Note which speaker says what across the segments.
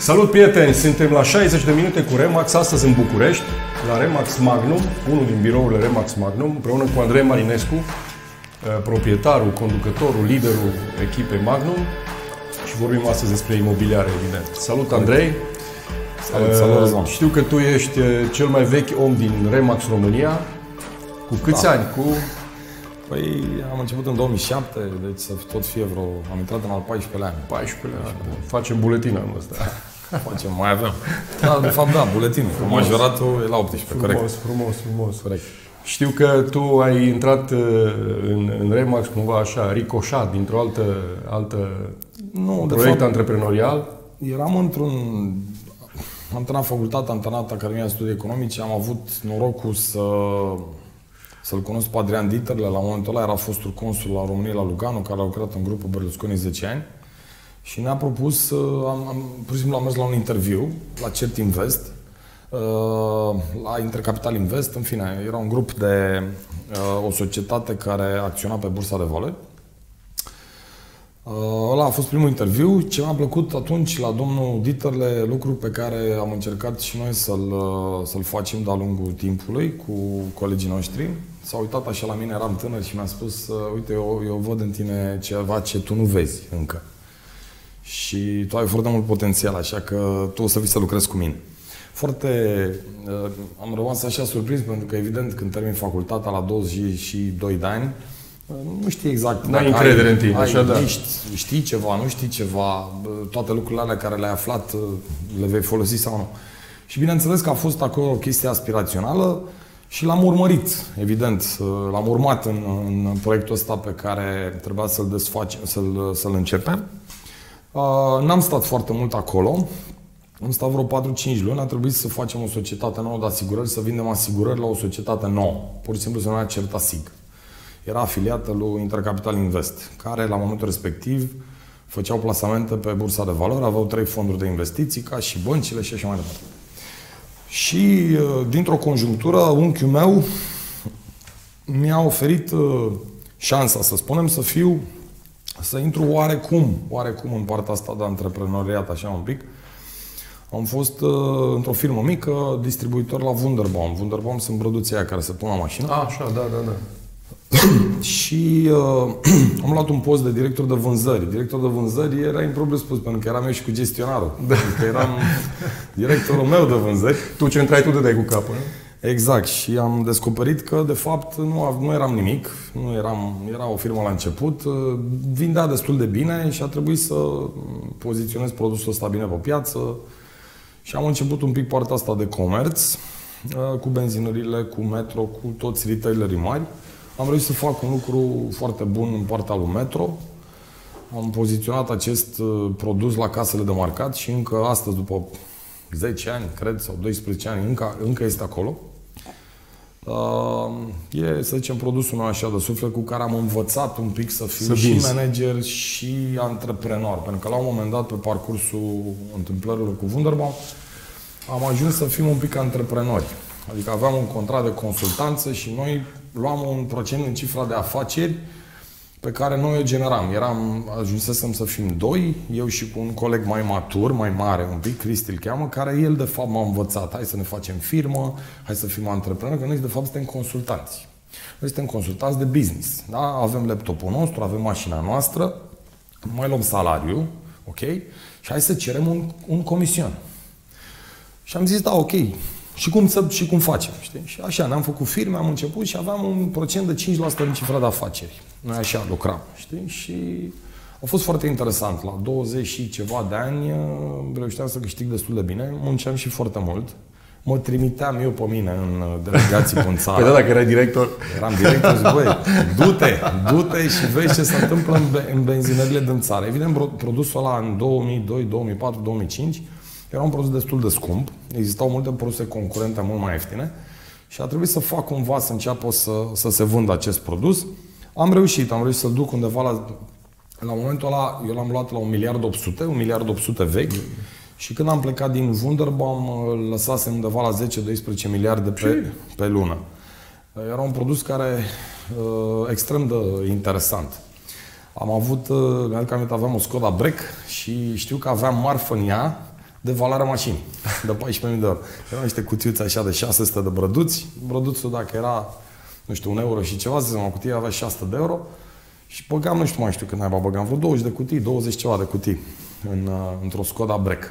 Speaker 1: Salut prieteni, suntem la 60 de minute cu Remax, astăzi în București, la Remax Magnum, unul din birourile Remax Magnum, împreună cu Andrei Marinescu, uh, proprietarul, conducătorul, liderul echipei Magnum și vorbim astăzi despre imobiliare, evident. Salut Andrei!
Speaker 2: Salut, salut, Răzvan.
Speaker 1: Știu că tu ești uh, cel mai vechi om din Remax România. Cu câți
Speaker 2: Da.
Speaker 1: ani? Cu
Speaker 2: Păi am început în 2007, deci să tot fie vreo... Am intrat în al 14 ani.
Speaker 1: 14 ani. Bun. Facem buletin anul ăsta.
Speaker 2: Facem, mai avem. Da, de fapt, da, buletinul. Că majoratul e la 18, corect.
Speaker 1: Frumos, frumos, frumos.
Speaker 2: Corect.
Speaker 1: Știu că tu ai intrat uh, în, în Remax cumva așa, ricoșat dintr-o altă, altă
Speaker 2: Nu, de
Speaker 1: proiect
Speaker 2: fapt,
Speaker 1: antreprenorial.
Speaker 2: eram într-un... Am terminat facultatea, am terminat Academia de Studii Economice, am avut norocul să să-l cunosc pe Adrian Dieterle, la momentul ăla era fostul consul la România la Lugano, care a lucrat în grupul Berlusconi 10 ani și ne-a propus, să- am, am, pur și simplu am mers la un interviu la CERT Invest, uh, la Intercapital Invest, în fine, era un grup de uh, o societate care acționa pe bursa de valori Uh, Ăla a fost primul interviu. Ce mi-a plăcut atunci la domnul Dieterle, lucru pe care am încercat și noi să-l, uh, să-l facem de-a lungul timpului cu colegii noștri. S-a uitat așa la mine, eram tânăr și mi-a spus, uh, uite, eu, eu văd în tine ceva ce tu nu vezi încă. Și tu ai foarte mult potențial, așa că tu o să vii să lucrezi cu mine. Foarte... Uh, am rămas așa surprins, pentru că, evident, când termin facultatea la 22 de ani, uh, nu știi exact
Speaker 1: N-ai
Speaker 2: dacă
Speaker 1: încredere
Speaker 2: ai-
Speaker 1: în tine,
Speaker 2: ai-
Speaker 1: așa, da.
Speaker 2: Știi, știi ceva, nu știi ceva, bă, toate lucrurile alea care le-ai aflat, uh, le vei folosi sau nu. Și bineînțeles că a fost acolo o chestie aspirațională și l-am urmărit, evident. uh, L-am urmat în, în proiectul ăsta pe care trebuia să-l desfacem, să-l, să-l începem. Uh, N-am stat foarte mult acolo. Am stat vreo 4-5 luni. A trebuit să facem o societate nouă de asigurări, să vindem asigurări la o societate nouă. Pur și simplu se numea Certasig. Era afiliată lui Intercapital Invest, care la momentul respectiv făceau plasamente pe bursa de valori, aveau trei fonduri de investiții, ca și băncile și așa mai departe. Și uh, dintr-o conjunctură, unchiul meu mi-a oferit uh, șansa, să spunem, să fiu, să intru oarecum, oarecum în partea asta de antreprenoriat, așa un pic. Am fost uh, într-o firmă mică, distribuitor la Wunderbaum. Wunderbaum sunt produții aia care se pun la mașină.
Speaker 1: A, așa, da, da, da.
Speaker 2: Și uh, am luat un post de director de vânzări. Director de vânzări era impropriu spus, pentru că eram eu și cu gestionarul. Da. Adică eram directorul meu de vânzări.
Speaker 1: Tu ce intrai, tu dădeai cu capul, nu?
Speaker 2: Exact. Și am descoperit că, de fapt, nu, av- nu eram nimic. Nu eram, era o firmă la început. uh, Vindea destul de bine și a trebuit să poziționez produsul ăsta bine pe piață. Și am început un pic partea asta de comerț, uh, cu benzinările, cu metro, cu toți retailerii mari. Am reușit să fac un lucru foarte bun în partea lui Metro. Am poziționat acest uh, produs la casele de marcat și încă astăzi, după 10 ani, cred, sau 12 ani, încă, încă este acolo. Uh, e, să zicem, produsul meu așa de suflet cu care am învățat un pic să fiu
Speaker 1: Să
Speaker 2: și
Speaker 1: vinzi.
Speaker 2: manager și antreprenor. Pentru că la un moment dat, pe parcursul întâmplărilor cu Wunderbaum, am ajuns să fim un pic antreprenori. Adică aveam un contract de consultanță și noi luam un procent în cifra de afaceri pe care noi o generam. Eram, ajunsesem să fim doi, eu și cu un coleg mai matur, mai mare un pic, Cristi îl cheamă, care el de fapt m-a învățat. Hai să ne facem firmă, hai să fim antreprenori, că noi de fapt suntem consultanți. Noi suntem consultanți de business. Da? Avem laptopul nostru, avem mașina noastră, mai luăm salariu, ok? Și hai să cerem un, un comision. Și am zis, da, ok, și cum, să, și cum facem, știi? Și așa, ne-am făcut firme, am început și aveam un procent de 5% din cifra de afaceri. Noi așa lucram, știi? Și a fost foarte interesant. La 20 și ceva de ani uh, reușeam să câștig destul de bine, munceam și foarte mult. Mă trimiteam eu pe mine în uh, delegații pe în țară.
Speaker 1: Păi da, dacă erai director,
Speaker 2: Eram director, zic, băi, du-te, du-te și vezi ce se întâmplă în, be- în benzinările din țară. Evident, pro- produsul ăla în 2002, 2004, 2005 era un produs destul de scump. Existau multe produse concurente mult mai ieftine și a trebuit să fac cumva să înceapă să, să se vândă acest produs. Am reușit, am reușit să duc undeva la... La momentul ăla, eu l-am luat la 1 miliard 800, 1 miliard 800 vechi și când am plecat din Wunderbaum, îl lăsasem undeva la 10-12 miliarde pe, pe lună. Era un produs care uh, extrem de interesant. Am avut, uh, mi-aduc aminte, aveam o Skoda Break și știu că aveam marfă în ea de valoarea mașinii, de 14.000 de euro. Erau niște cutiuțe așa de 600 de brăduți. Brăduțul, dacă era, nu știu, un euro și ceva, să o cutie avea 600 de euro. Și băgam, nu știu mai știu când ai băgam, vreo 20 de cutii, 20 ceva de cutii în, uh, într-o Skoda Break.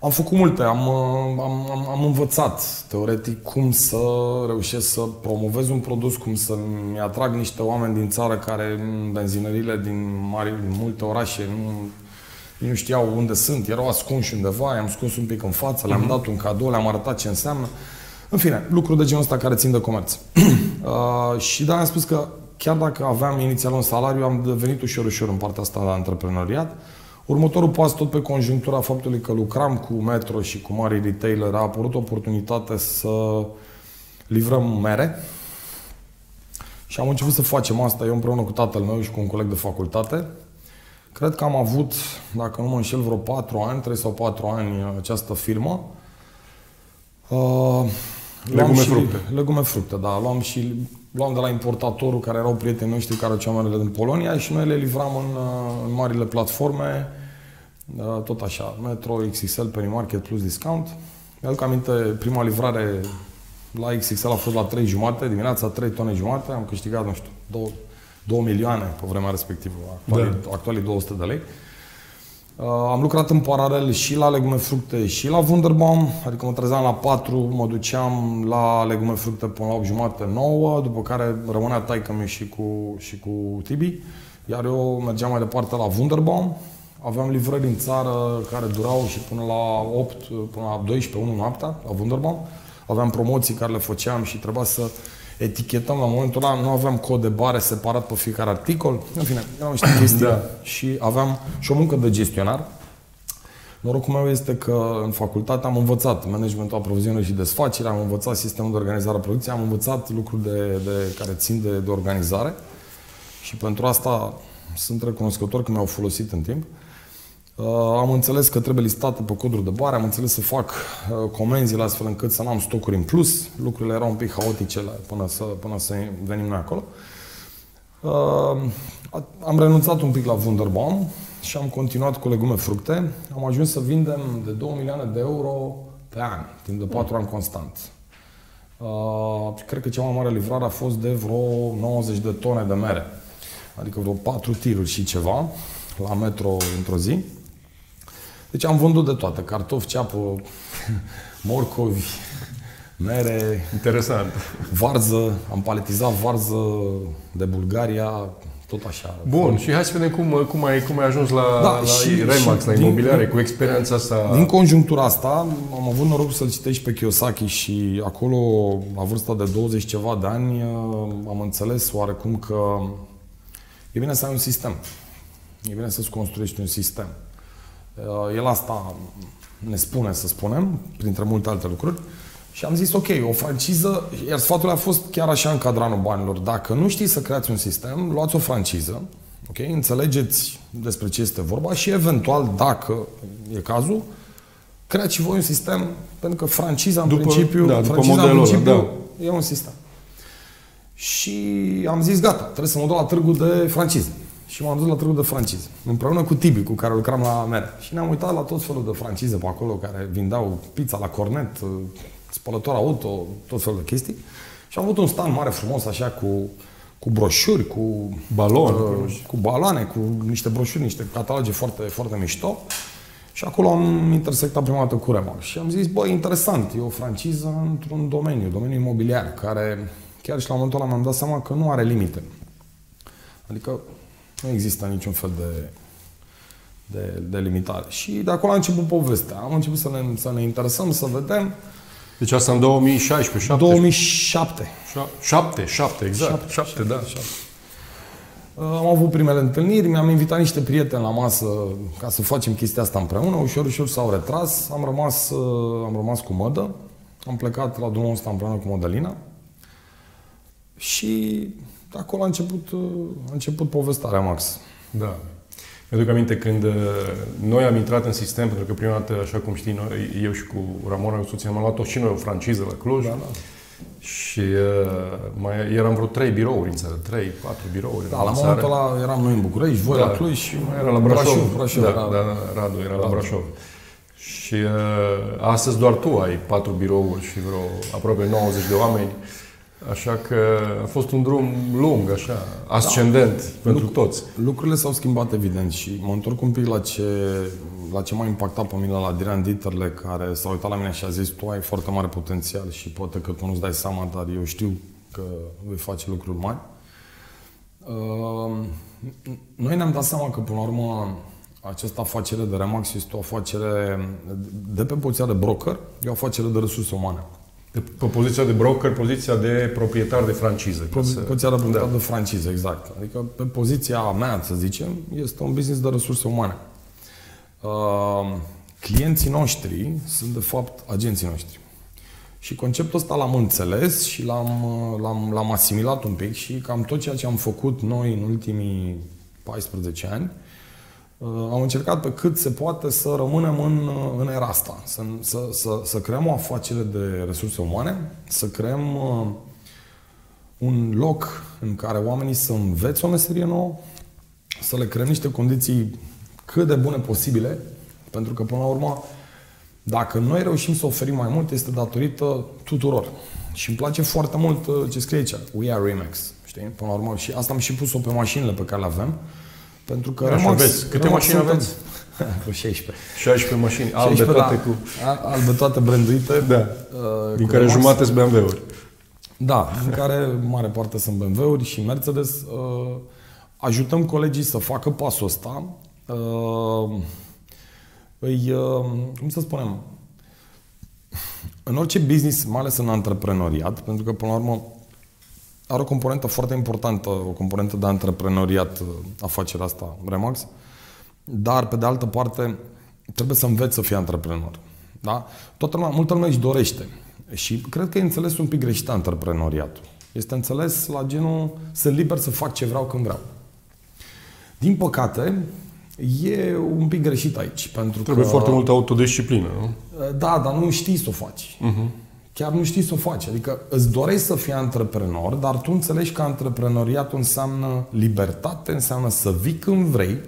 Speaker 2: Am făcut multe, am, uh, am, am, am învățat teoretic cum să reușesc să promovez un produs, cum să-mi atrag niște oameni din țară care în benzinările din, mari, din multe orașe nu, nu știau unde sunt, erau ascunși undeva, i-am scos un pic în față, le-am uh-huh. dat un cadou, le-am arătat ce înseamnă. În fine, lucruri de genul ăsta care țin de comerț. uh, și da, am spus că chiar dacă aveam inițial un salariu, am devenit ușor, ușor în partea asta de antreprenoriat. Următorul pas, tot pe conjunctura faptului că lucram cu Metro și cu mari retailer, a apărut oportunitate să livrăm mere. Și am început să facem asta eu împreună cu tatăl meu și cu un coleg de facultate. Cred că am avut, dacă nu mă înșel, vreo 4 ani, 3 sau 4 ani această firmă.
Speaker 1: Uh, legume
Speaker 2: și,
Speaker 1: fructe.
Speaker 2: Legume fructe, da. Luam și luam de la importatorul care erau prietenii noștri care aduceau merele din Polonia și noi le livram în, uh, în marile platforme, uh, tot așa, Metro, XXL, Penny Market plus discount. Mi-aduc aminte, prima livrare la XXL a fost la 3 jumate, dimineața 3 tone jumate, am câștigat, nu știu, 2, 2 milioane pe vremea respectivă, actualii, da. actualii 200 de lei. Uh, am lucrat în paralel și la legume fructe și la Wunderbaum, adică mă trezeam la 4, mă duceam la legume fructe până la 8 jumate, 9, după care rămânea taică mi și cu, și cu Tibi, iar eu mergeam mai departe la Wunderbaum, aveam livrări în țară care durau și până la 8, până la 12, 1 noaptea, la Wunderbaum. Aveam promoții care le făceam și trebuia să etichetăm la momentul ăla, nu aveam cod de bare separat pe fiecare articol, în fine, erau niște chestii da. și aveam și o muncă de gestionar. Norocul meu este că în facultate am învățat managementul aprovizionării și desfacere, am învățat sistemul de organizare a producției, am învățat lucruri de, de, care țin de, de organizare și pentru asta sunt recunoscător că mi-au folosit în timp. Uh, am înțeles că trebuie listată pe coduri de bare, am înțeles să fac uh, comenzile astfel încât să nu am stocuri în plus. Lucrurile erau un pic haotice până să, până să venim noi acolo. Uh, am renunțat un pic la Wunderbaum și am continuat cu legume fructe. Am ajuns să vindem de 2 milioane de euro pe an, timp de 4 ani constant. Uh, cred că cea mai mare livrare a fost de vreo 90 de tone de mere, adică vreo 4 tiruri și ceva la metro într-o zi. Deci am vândut de toate, cartofi, ceapă, morcovi, mere.
Speaker 1: Interesant.
Speaker 2: Varză, am paletizat varză de Bulgaria, tot așa.
Speaker 1: Bun, și hai să vedem cum, cum, ai, cum ai ajuns la, da, la și, Remax, și la imobiliare, din, cu experiența asta.
Speaker 2: Din conjunctura asta, am avut noroc să-l citești pe Kiyosaki și acolo, la vârsta de 20 ceva de ani, am înțeles oarecum că e bine să ai un sistem. E bine să-ți construiești un sistem. Uh, el asta ne spune, să spunem, printre multe alte lucruri. Și am zis, ok, o franciză, iar sfatul a fost chiar așa în cadranul banilor. Dacă nu știți să creați un sistem, luați o franciză, ok, înțelegeți despre ce este vorba și eventual, dacă e cazul, creați și voi un sistem, pentru că franciza în după, principiu,
Speaker 1: da,
Speaker 2: franciza în principiu da. e un sistem. Și am zis, gata, trebuie să mă duc la târgul de franciză și m-am dus la trâul de francize, împreună cu Tibi, cu care lucram la mere. Și ne-am uitat la tot felul de francize pe acolo, care vindeau pizza la cornet, uh, spălător auto, tot felul de chestii. Și am avut un stand mare frumos, așa, cu, cu broșuri, cu
Speaker 1: balon,
Speaker 2: uh, cu baloane, cu niște broșuri, niște cataloge foarte, foarte mișto. Și acolo am intersectat prima dată cu Remax. Și am zis, bă, interesant, e o franciză într-un domeniu, domeniul imobiliar, care chiar și la momentul ăla mi-am dat seama că nu are limite. Adică nu există niciun fel de, de, de limitare. Și de acolo a început povestea. Am început să ne, să ne interesăm, să vedem.
Speaker 1: Deci asta în 2016,
Speaker 2: 7? 2007.
Speaker 1: 7, 7, exact. 7, 7, 7 da. 7.
Speaker 2: Am avut primele întâlniri, mi-am invitat niște prieteni la masă ca să facem chestia asta împreună. Ușor, ușor s-au retras. Am rămas, am rămas cu mădă. Am plecat la drumul ăsta împreună cu Mădălina. Și acolo a început, a început povestarea Max.
Speaker 1: Da. Mi-aduc aminte când uh, noi am intrat în sistem, pentru că prima dată, așa cum știi, noi, eu și cu Ramona, soția, am luat-o și noi o franciză la Cluj. Da, da. Și uh, mai eram vreo trei birouri în țară, trei, patru birouri.
Speaker 2: Da, la momentul ăla eram noi în București, voi da. la Cluj și
Speaker 1: era la Brașov. Brașov, Brașov da, da, da, Radu era da. la Brașov. Și uh, astăzi doar tu ai patru birouri și vreo aproape 90 de oameni. Așa că a fost un drum lung, așa, ascendent da. pentru Luc- toți.
Speaker 2: Lucrurile s-au schimbat, evident, și mă întorc un pic la ce, la ce m-a impactat pe mine la Adrian Dieterle, care s-a uitat la mine și a zis tu ai foarte mare potențial și poate că tu nu-ți dai seama, dar eu știu că vei face lucruri mari. Uh, noi ne-am dat seama că, până la urmă, această afacere de Remax este o afacere de pe poziția de broker, e o afacere de resurse umane.
Speaker 1: De, pe poziția de broker, poziția de proprietar de franciză.
Speaker 2: Poziția de proprietar da. de franciză, exact. Adică pe poziția mea, să zicem, este un business de resurse umane. Uh, clienții noștri sunt, de fapt, agenții noștri. Și conceptul ăsta l-am înțeles și l-am, l-am, l-am asimilat un pic și cam tot ceea ce am făcut noi în ultimii 14 ani, uh, am încercat pe cât se poate să rămânem în, uh, în era asta, să, să, să, să creăm o afacere de resurse umane, să creăm uh, un loc în care oamenii să învețe o meserie nouă, să le creăm niște condiții cât de bune posibile, pentru că până la urmă dacă noi reușim să oferim mai mult, este datorită tuturor. Și îmi place foarte mult uh, ce scrie aici, We are Remax. Știi? Până la urmă, și asta am și pus-o pe mașinile pe care le avem. Pentru că
Speaker 1: Remax, aveți. Câte Remax mașini aveți?
Speaker 2: 16.
Speaker 1: 16 mașini, albe 16, toate da, cu...
Speaker 2: Albe toate branduite.
Speaker 1: Da. Uh, din care Remax. jumate sunt BMW-uri.
Speaker 2: Da, din care mare parte sunt BMW-uri și Mercedes. Uh, ajutăm colegii să facă pasul ăsta. Uh, îi, uh, cum să spunem, în orice business, mai ales în antreprenoriat, pentru că, până la urmă, are o componentă foarte importantă, o componentă de antreprenoriat, uh, afacerea asta, Remax, dar, pe de altă parte, trebuie să înveți să fii antreprenor. Da? Toată lumea, multă lume își dorește. Și cred că e înțeles un pic greșit antreprenoriatul. Este înțeles la genul, sunt liber să fac ce vreau când vreau. Din păcate, E un pic greșit aici. Pentru
Speaker 1: Trebuie
Speaker 2: că,
Speaker 1: foarte multă autodisciplină, nu?
Speaker 2: Da, dar nu știi să o faci. Uh-huh. Chiar nu știi să o faci. Adică îți dorești să fii antreprenor, dar tu înțelegi că antreprenoriatul înseamnă libertate, înseamnă să vii când vrei,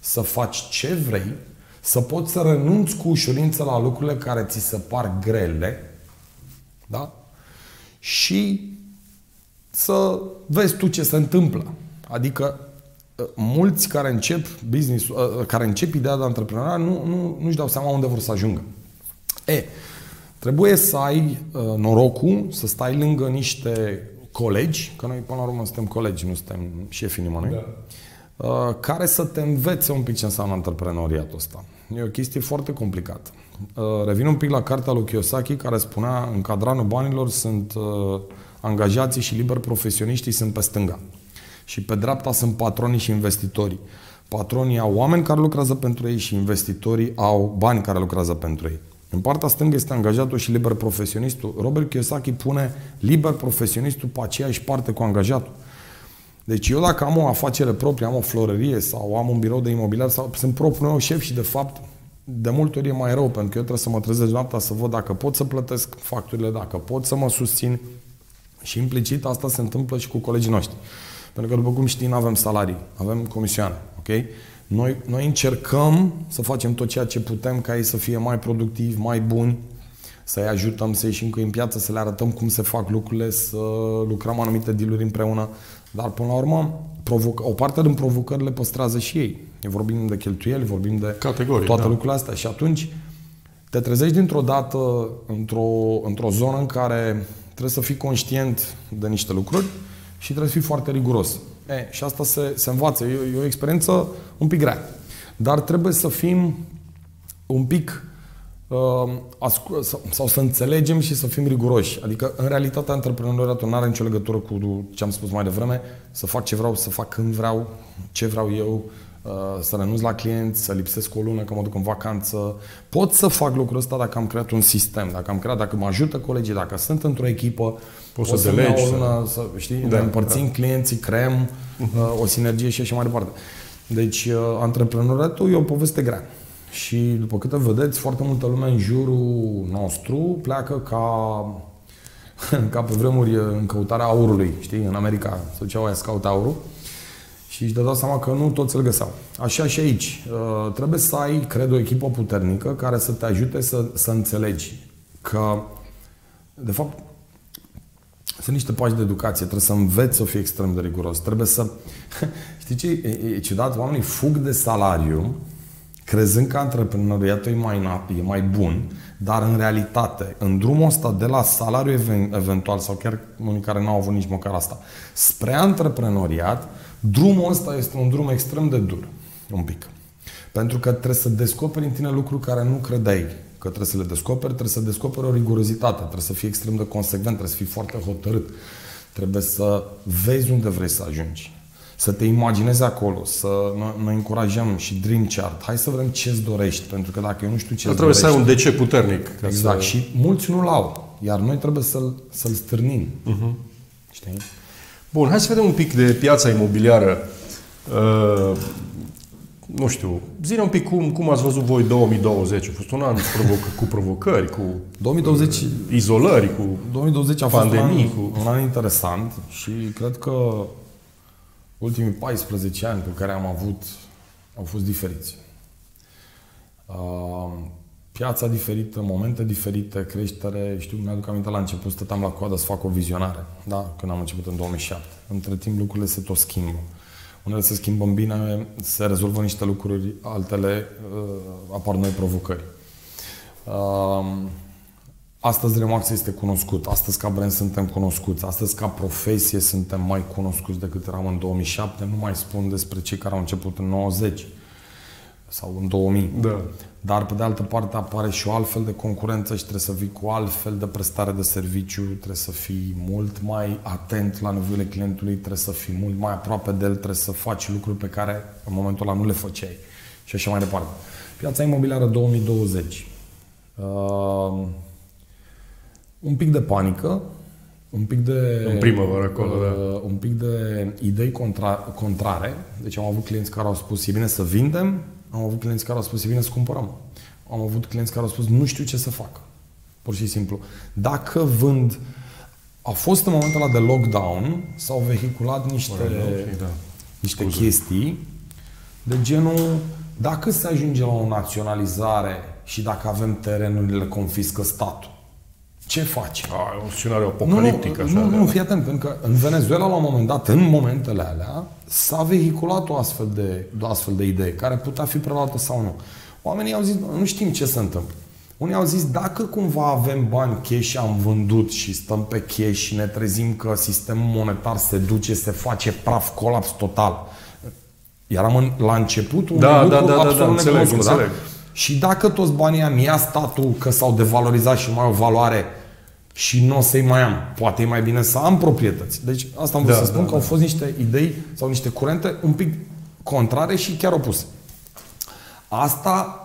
Speaker 2: să faci ce vrei, să poți să renunți cu ușurință la lucrurile care ți se par grele, da? Și să vezi tu ce se întâmplă. Adică mulți care încep business, uh, uh, care încep ideea de antreprenoriat nu, nu, nu-și dau seama unde vor să ajungă. E, trebuie să ai uh, norocul să stai lângă niște colegi, că noi până la urmă suntem colegi, nu suntem șefii nimănui, da. uh, care să te învețe un pic ce înseamnă antreprenoriatul ăsta. E o chestie foarte complicată. Uh, revin un pic la cartea lui Kiyosaki care spunea în cadranul banilor sunt uh, angajații și liber profesioniștii sunt pe stânga. Și pe dreapta sunt patronii și investitorii. Patronii au oameni care lucrează pentru ei și investitorii au bani care lucrează pentru ei. În partea stângă este angajatul și liber profesionistul. Robert Kiyosaki pune liber profesionistul pe aceeași parte cu angajatul. Deci eu dacă am o afacere proprie, am o florărie sau am un birou de imobiliar sau sunt propriul meu șef și de fapt de multe ori e mai rău pentru că eu trebuie să mă trezesc noaptea să văd dacă pot să plătesc facturile, dacă pot să mă susțin și implicit asta se întâmplă și cu colegii noștri. Pentru că, după cum știi, nu avem salarii, avem comisioane. ok? Noi, noi încercăm să facem tot ceea ce putem ca ei să fie mai productivi, mai buni, să-i ajutăm să ieșim cu în piață, să le arătăm cum se fac lucrurile, să lucrăm anumite dealuri împreună. Dar, până la urmă, provoc- o parte din provocări le păstrează și ei. E vorbim de cheltuieli, vorbim de
Speaker 1: Categorii,
Speaker 2: toate
Speaker 1: da.
Speaker 2: lucrurile astea. Și atunci te trezești dintr-o dată într-o, într-o zonă în care trebuie să fii conștient de niște lucruri, și trebuie să fii foarte riguros. E, și asta se, se învață. E, e o experiență un pic grea. Dar trebuie să fim un pic uh, sau să înțelegem și să fim riguroși. Adică, în realitate, antreprenoriatul nu are nicio legătură cu ce am spus mai devreme, să fac ce vreau, să fac când vreau, ce vreau eu, uh, să renunț la clienți, să lipsesc o lună, că mă duc în vacanță. Pot să fac lucrul ăsta dacă am creat un sistem, dacă am creat, dacă mă ajută colegii, dacă sunt într-o echipă,
Speaker 1: Poți să, să delegi.
Speaker 2: O lună, să, știi, da, împărțim da. clienții, creăm uh, o sinergie și așa mai departe. Deci, uh, antreprenoriatul e o poveste grea. Și, după câte vedeți, foarte multă lume în jurul nostru pleacă ca ca pe vremuri în căutarea aurului, știi? În America se duceau aia scaut aurul. și își dădeau seama că nu toți îl găseau. Așa și aici. Uh, trebuie să ai, cred, o echipă puternică care să te ajute să, să înțelegi că, de fapt, sunt niște pași de educație, trebuie să înveți să fii extrem de riguros. Trebuie să... Știi ce e, e ciudat? Oamenii fug de salariu crezând că antreprenoriatul e mai, e mai bun, dar în realitate, în drumul ăsta de la salariu eventual, sau chiar unii care nu au avut nici măcar asta, spre antreprenoriat, drumul ăsta este un drum extrem de dur, un pic. Pentru că trebuie să descoperi în tine lucruri care nu credeai că trebuie să le descoperi, trebuie să descoperi o rigurozitate, trebuie să fii extrem de consecvent, trebuie să fii foarte hotărât, trebuie să vezi unde vrei să ajungi să te imaginezi acolo, să ne încurajăm și dream chart. Hai să vedem ce-ți dorești, pentru că dacă eu nu știu ce
Speaker 1: Trebuie dorești, să ai un de ce puternic.
Speaker 2: Exact. Să... Și mulți nu-l au, iar noi trebuie să-l, să-l stârnim. Uh-huh. Știi?
Speaker 1: Bun, hai să vedem un pic de piața imobiliară. Uh, nu știu, zine un pic cum, cum ați văzut voi 2020. A fost un an provoc- cu provocări, cu
Speaker 2: 2020, uh,
Speaker 1: izolări, cu
Speaker 2: 2020 a fost pandemii, un an, cu... un an interesant și cred că ultimii 14 ani pe care am avut au fost diferiți. Uh, piața diferită, momente diferite, creștere. Știu, mi-aduc aminte la început, stăteam la coadă să fac o vizionare, da, când am început în 2007. Între timp lucrurile se tot schimbă. Unele se schimbă în bine, se rezolvă niște lucruri, altele uh, apar noi provocări. Uh, Astăzi Remax este cunoscut, astăzi ca brand suntem cunoscuți, astăzi ca profesie suntem mai cunoscuți decât eram în 2007, nu mai spun despre cei care au început în 90 sau în 2000.
Speaker 1: Da.
Speaker 2: Dar pe de altă parte apare și o altfel de concurență și trebuie să vii cu altfel de prestare de serviciu, trebuie să fii mult mai atent la nevoile clientului, trebuie să fii mult mai aproape de el, trebuie să faci lucruri pe care în momentul ăla nu le făceai și așa mai departe. Piața imobiliară 2020. Uh, un pic de panică, un pic de...
Speaker 1: În primăvară acolo, uh,
Speaker 2: da. Un pic de idei contra, contrare. Deci am avut clienți care au spus e bine să vindem, am avut clienți care au spus e bine să cumpărăm. Am avut clienți care au spus nu știu ce să fac. Pur și simplu. Dacă vând... A fost în momentul ăla de lockdown, s-au vehiculat niște, da. niște Scuze. chestii de genul dacă se ajunge la o naționalizare și dacă avem terenurile confiscă statul, ce faci?
Speaker 1: A, e un scenariu apocaliptic.
Speaker 2: Nu, nu, așa, nu, nu, fii atent, pentru că în Venezuela, la un moment dat, în momentele alea, s-a vehiculat o astfel de, o astfel de idee, care putea fi preluată sau nu. Oamenii au zis, nu știm ce se întâmplă. Unii au zis, dacă cumva avem bani cash și am vândut și stăm pe cash și ne trezim că sistemul monetar se duce, se face praf, colaps total. Eram în, la început un
Speaker 1: da,
Speaker 2: lucru
Speaker 1: da, da,
Speaker 2: absolut
Speaker 1: da, da, înțeleg,
Speaker 2: da?
Speaker 1: înțeleg.
Speaker 2: Și dacă toți banii am ia statul că s-au devalorizat și mai au valoare și nu o să-i mai am, poate e mai bine să am proprietăți. Deci asta am vrut da, să spun da, că da. au fost niște idei sau niște curente un pic contrare și chiar opuse. Asta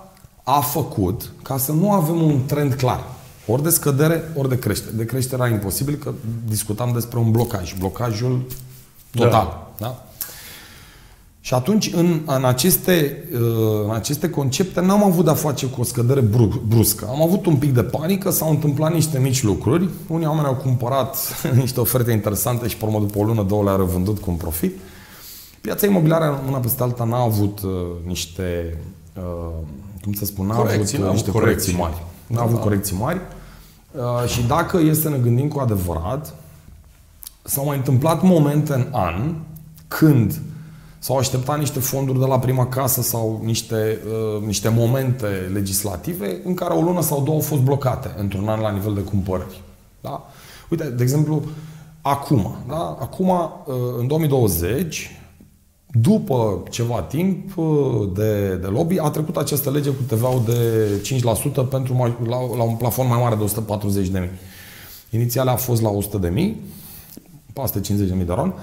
Speaker 2: a făcut ca să nu avem un trend clar. Ori de scădere, ori de creștere. De creștere era imposibil că discutam despre un blocaj. Blocajul total. Da. Da? Și atunci, în, în, aceste, uh, în aceste concepte, n-am avut de-a face cu o scădere bruscă. Am avut un pic de panică, s-au întâmplat niște mici lucruri. Unii oameni au cumpărat niște oferte interesante și, pe urmă, după o lună, două le-au revândut cu un profit. Piața imobiliară, una peste alta, n-a avut uh, niște, uh, cum să spun, n-a
Speaker 1: corecții,
Speaker 2: avut uh, niște corecții,
Speaker 1: corecții mari.
Speaker 2: N-a da. avut corecții mari. Uh, și dacă este să ne gândim cu adevărat, s-au mai întâmplat momente în an când S-au așteptat niște fonduri de la prima casă sau niște, uh, niște momente legislative în care o lună sau două au fost blocate într-un an la nivel de cumpărări. Da? Uite, de exemplu, acum, da? acum, uh, în 2020, după ceva timp uh, de, de lobby, a trecut această lege cu TVA-ul de 5% pentru mai, la, la un plafon mai mare de 140 de mii. Inițial a fost la 100 de mii, peste 50 de mii de ron,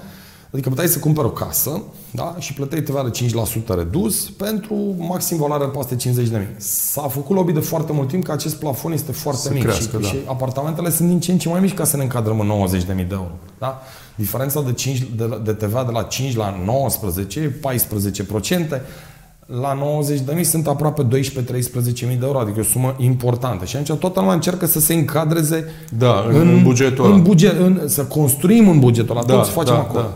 Speaker 2: Adică puteai să cumperi o casă da? și plăteai TVA de 5% redus pentru maxim valoare de peste 50 de mii. S-a făcut lobby de foarte mult timp că acest plafon este foarte să mic crească, și, da. și apartamentele sunt din ce în ce mai mici ca să ne încadrăm în 90 de mii de euro. Da? Diferența de, 5, de, de TVA de la 5 la 19, 14%, la 90 de mii sunt aproape 12-13 mii de euro, adică e o sumă importantă. Și atunci toată lumea încearcă să se încadreze
Speaker 1: da, în, în bugetul
Speaker 2: în buget, în, să construim în bugetul ăla, da, tot să facem
Speaker 1: da,
Speaker 2: acolo. Da.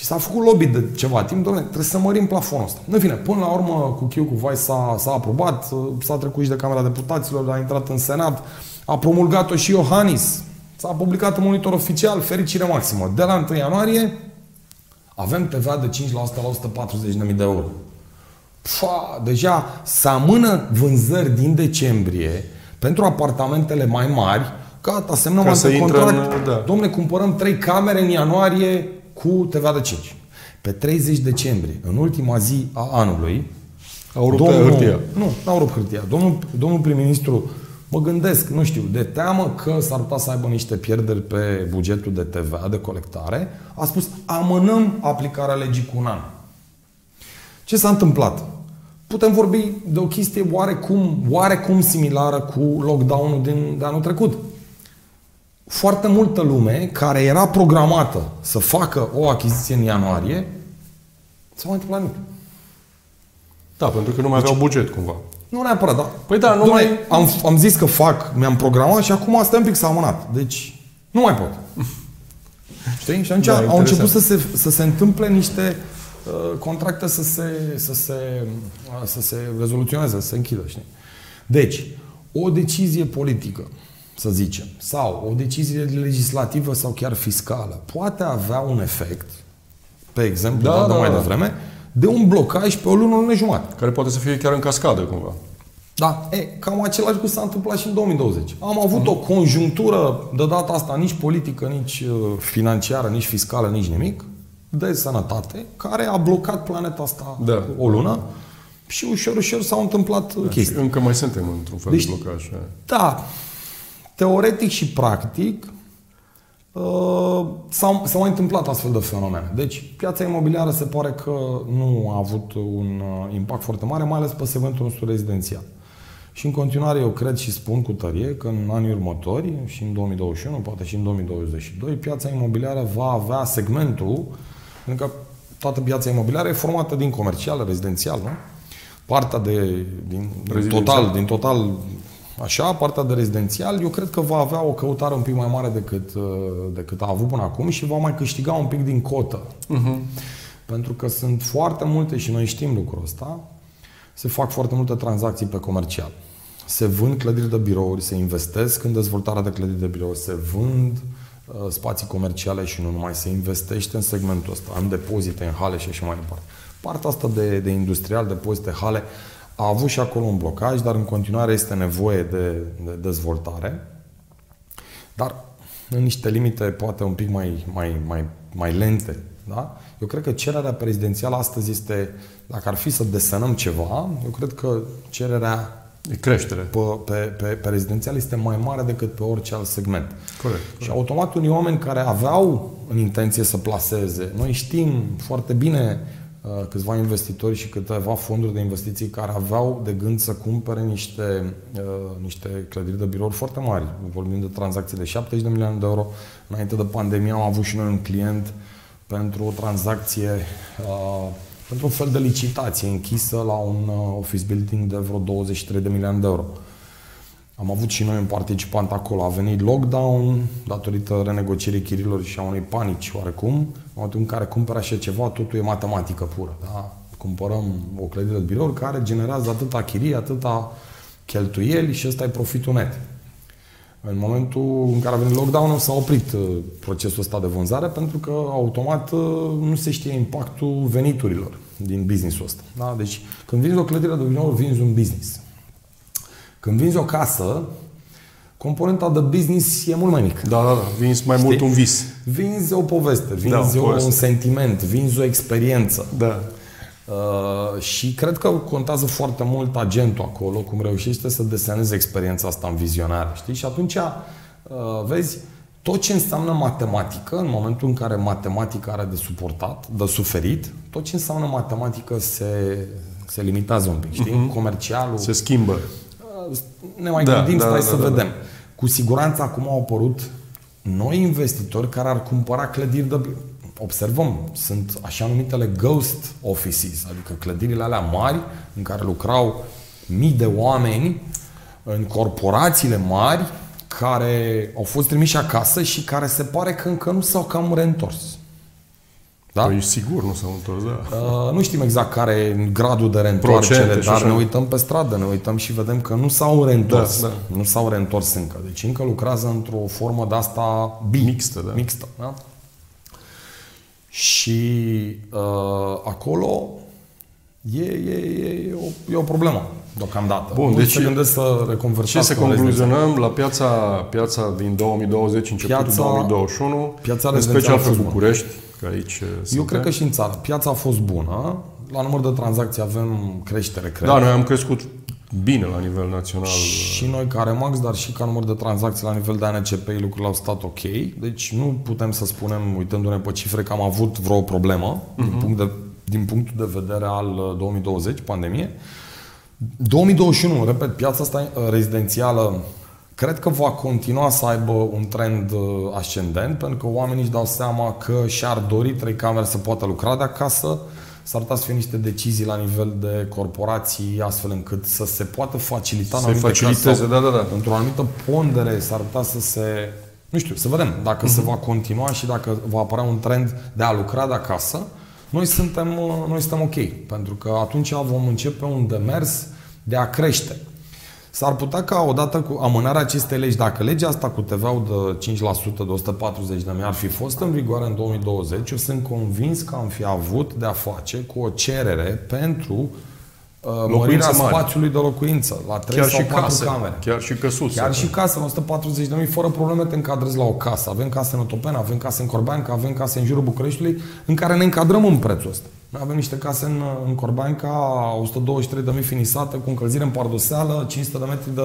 Speaker 2: Și s-a făcut lobby de ceva timp, domnule, trebuie să mărim plafonul ăsta. În fine, până la urmă, cu Chiu, cu Vai s-a, s-a aprobat, s-a trecut și de Camera Deputaților, a intrat în Senat, a promulgat-o și Iohannis, s-a publicat în monitor oficial, fericire maximă. De la 1 ianuarie avem TVA de 5% la 140.000 de euro. Pfa, deja se amână vânzări din decembrie pentru apartamentele mai mari, gata, semnăm
Speaker 1: Ca să
Speaker 2: de
Speaker 1: intră
Speaker 2: contract.
Speaker 1: în- da.
Speaker 2: Domne, cumpărăm 3 camere în ianuarie cu TVA de 5. Pe 30 decembrie, în ultima zi a anului,
Speaker 1: Au rupt pe hârtia.
Speaker 2: nu, n-au rupt hârtia. Domnul, domnul prim-ministru, mă gândesc, nu știu, de teamă că s-ar putea să aibă niște pierderi pe bugetul de TVA, de colectare, a spus amânăm aplicarea legii cu un an. Ce s-a întâmplat? Putem vorbi de o chestie oarecum, oarecum similară cu lockdown-ul din, de anul trecut. Foarte multă lume care era programată să facă o achiziție în ianuarie, s-a mai întâmplat nimic.
Speaker 1: Da, pentru că nu mai aveau buget cumva.
Speaker 2: Nu neapărat, dar...
Speaker 1: Păi da, nu
Speaker 2: Dom'le,
Speaker 1: mai-
Speaker 2: Am, am zis că fac, mi-am programat și acum asta un pic s-a amânat. Deci, nu mai pot. Știi? Și atunci
Speaker 1: Da,
Speaker 2: au
Speaker 1: interesant.
Speaker 2: început să se, să se întâmple niște uh, contracte să se, să, se, uh, să se rezoluționeze, să se închidă. Știi? Deci, o decizie politică, să zicem, sau o decizie legislativă sau chiar fiscală, poate avea un efect, pe exemplu,
Speaker 1: Da,
Speaker 2: da,
Speaker 1: da,
Speaker 2: mai
Speaker 1: da.
Speaker 2: devreme, de un blocaj pe o lună, o lună jumătate.
Speaker 1: Care poate să fie chiar în cascadă cumva.
Speaker 2: Da, e, cam același lucru s-a întâmplat și în 2020. Am avut o conjunctură, de data asta, nici politică, nici uh, financiară, nici fiscală, nici nimic, de sănătate, care a blocat planeta asta
Speaker 1: Da.
Speaker 2: o lună și ușor, ușor s-au întâmplat uh, chestii.
Speaker 1: Și încă mai suntem într-un fel
Speaker 2: Deci-
Speaker 1: de blocaj. eh.
Speaker 2: Da, teoretic și practic uh, s-au, s-au mai întâmplat astfel de fenomene. Deci, piața imobiliară se pare că nu a avut un uh, impact foarte mare, mai ales pe segmentul nostru rezidențial. Și în continuare eu cred și spun cu tărie că în anii următori, și în 2021, poate și în 2022, piața imobiliară va avea segmentul, pentru că toată piața imobiliară e formată din comercial, rezidențial, nu? Partea de, din, din
Speaker 1: Rezidențial.
Speaker 2: total, din total Așa, partea de rezidențial, eu cred că va avea o căutare un pic mai mare decât, uh, decât a avut până acum și va mai câștiga un pic din cotă. Pentru că sunt foarte multe, și noi știm lucrul ăsta, se fac foarte multe tranzacții pe comercial. Se vând clădiri de birouri, se investesc în dezvoltarea de clădiri de birouri, se vând uh, spații comerciale și nu numai, se investește în segmentul ăsta, în depozite, în hale și așa mai departe. Partea asta de, de industrial, depozite, hale, a avut și acolo un blocaj, dar în continuare este nevoie de, de dezvoltare. Dar în niște limite poate un pic mai, mai, mai, mai lente. Da? Eu cred că cererea prezidențială astăzi este, dacă ar fi să desenăm ceva, eu cred că cererea
Speaker 1: E creștere.
Speaker 2: pe, pe, pe, pe rezidențial este mai mare decât pe orice alt segment.
Speaker 1: Corect.
Speaker 2: Și automat unii oameni care aveau în intenție să placeze, noi știm foarte bine uh, câțiva investitori și câteva fonduri de investiții care aveau de gând să cumpere niște, uh, niște clădiri de birouri foarte mari. Vorbim de tranzacții de 70 de milioane de euro. Înainte de pandemie am avut și noi un client pentru o tranzacție, uh, pentru un fel de licitație închisă la un uh, office building de vreo 23 de milioane de euro. Am avut și noi un participant acolo. A venit lockdown datorită renegocierii chirilor și a unei panici oarecum. În momentul în care cumpără așa ceva, totul e matematică pură. Da? Cumpărăm o clădire de birouri care generează atâta chirie, atâta cheltuieli și ăsta e profitul net. În momentul în care a venit lockdown s-a oprit uh, procesul ăsta de vânzare pentru că automat uh, nu se știe impactul veniturilor din businessul ăsta. Da? Deci când vinzi o clădire de birouri, vinzi un business. Când vinzi o casă, componenta de business e mult mai mică.
Speaker 1: Da, da, da. Vinzi mai mult un vis.
Speaker 2: Vinzi o poveste, vinzi
Speaker 1: Da, o
Speaker 2: o
Speaker 1: poveste.
Speaker 2: un sentiment, vinzi o experiență.
Speaker 1: Da.
Speaker 2: Uh, și cred că contează foarte mult agentul acolo, cum reușește să deseneze experiența asta în vizionare, știi? Și atunci, uh, vezi, tot ce înseamnă matematică, în momentul în care matematica are de suportat, de suferit, tot ce înseamnă matematică se, se limitează un pic, știi? Comercialul,
Speaker 1: Se schimbă.
Speaker 2: Ne mai
Speaker 1: Da,
Speaker 2: gândim,
Speaker 1: da,
Speaker 2: stai
Speaker 1: da,
Speaker 2: să
Speaker 1: da,
Speaker 2: vedem. Cu siguranță acum au apărut noi investitori care ar cumpăra clădiri de... Observăm, sunt așa numitele ghost offices, adică clădirile alea mari în care lucrau mii de oameni în corporațiile mari care au fost trimiși acasă și care se pare că încă nu s-au cam reîntors. Da?
Speaker 1: Păi sigur nu s-au întors, da.
Speaker 2: Uh, nu știm exact care e gradul de reîntoarcere,
Speaker 1: Procente și
Speaker 2: dar
Speaker 1: așa.
Speaker 2: ne uităm pe stradă, ne uităm și vedem că nu s-au reîntors.
Speaker 1: Da, da.
Speaker 2: Nu s-au reîntors încă. Deci încă lucrează într-o formă de asta bi.
Speaker 1: Mixtă, da.
Speaker 2: Mixtă, da? Și uh, acolo e, e, e, o, e o problemă deocamdată.
Speaker 1: Bun,
Speaker 2: nu
Speaker 1: deci
Speaker 2: se gândesc să
Speaker 1: Ce
Speaker 2: reconvertească
Speaker 1: să
Speaker 2: în rezidențial.
Speaker 1: concluzionăm la piața, piața din 2020, începutul
Speaker 2: Piața-
Speaker 1: 2021,
Speaker 2: piața
Speaker 1: în
Speaker 2: rezidențială
Speaker 1: special
Speaker 2: a
Speaker 1: pe
Speaker 2: fost bună.
Speaker 1: București, că aici uh,
Speaker 2: Eu
Speaker 1: suntem.
Speaker 2: cred că și în țară. Piața a fost bună. La număr de tranzacții avem creștere, cred.
Speaker 1: Da, noi am crescut bine la nivel național.
Speaker 2: Și noi ca Remax, dar și ca număr de tranzacții la nivel de ANCP, lucrurile au stat ok. Deci nu putem să spunem, uitându-ne pe cifre, că am avut vreo problemă
Speaker 1: Mhm.
Speaker 2: din, punct de, din punctul de vedere al uh, 2020, pandemie. 2021, repet, piața asta uh, rezidențială cred că va continua să aibă un trend uh, ascendent, pentru că oamenii își dau seama că și-ar dori trei camere să poată lucra de acasă, s-ar putea să fie niște decizii la nivel de corporații, astfel încât să se poată facilita în
Speaker 1: Să
Speaker 2: anumite
Speaker 1: faciliteze,
Speaker 2: cazuri sau
Speaker 1: da, da, da.
Speaker 2: într-o anumită pondere s-ar putea să se... Nu știu, să vedem dacă se va continua și dacă va apărea un trend de a lucra de acasă. Noi suntem, uh, noi suntem ok, pentru că atunci vom începe un demers de a crește. S-ar putea ca odată cu amânarea acestei legi, dacă legea asta cu TVA-ul de 5% de 140 de mii ar fi fost în vigoare în 2020, eu sunt convins că am fi avut de a face cu o cerere pentru uh, mărirea
Speaker 1: Locuințe mari.
Speaker 2: spațiului de locuință la 3
Speaker 1: Chiar
Speaker 2: sau
Speaker 1: și
Speaker 2: 4
Speaker 1: case,
Speaker 2: camere.
Speaker 1: chiar și căsuțe.
Speaker 2: Chiar și casă, la 140 de mii, fără probleme te încadrezi la o casă. Avem case în Otopeni, avem case în Corbeanca, avem case în jurul Bucureștiului, în care ne încadrăm în prețul ăsta. Noi avem niște case în, în Corbeanca, 123 de mii finisate, cu încălzire în pardoseală, 500 de metri de,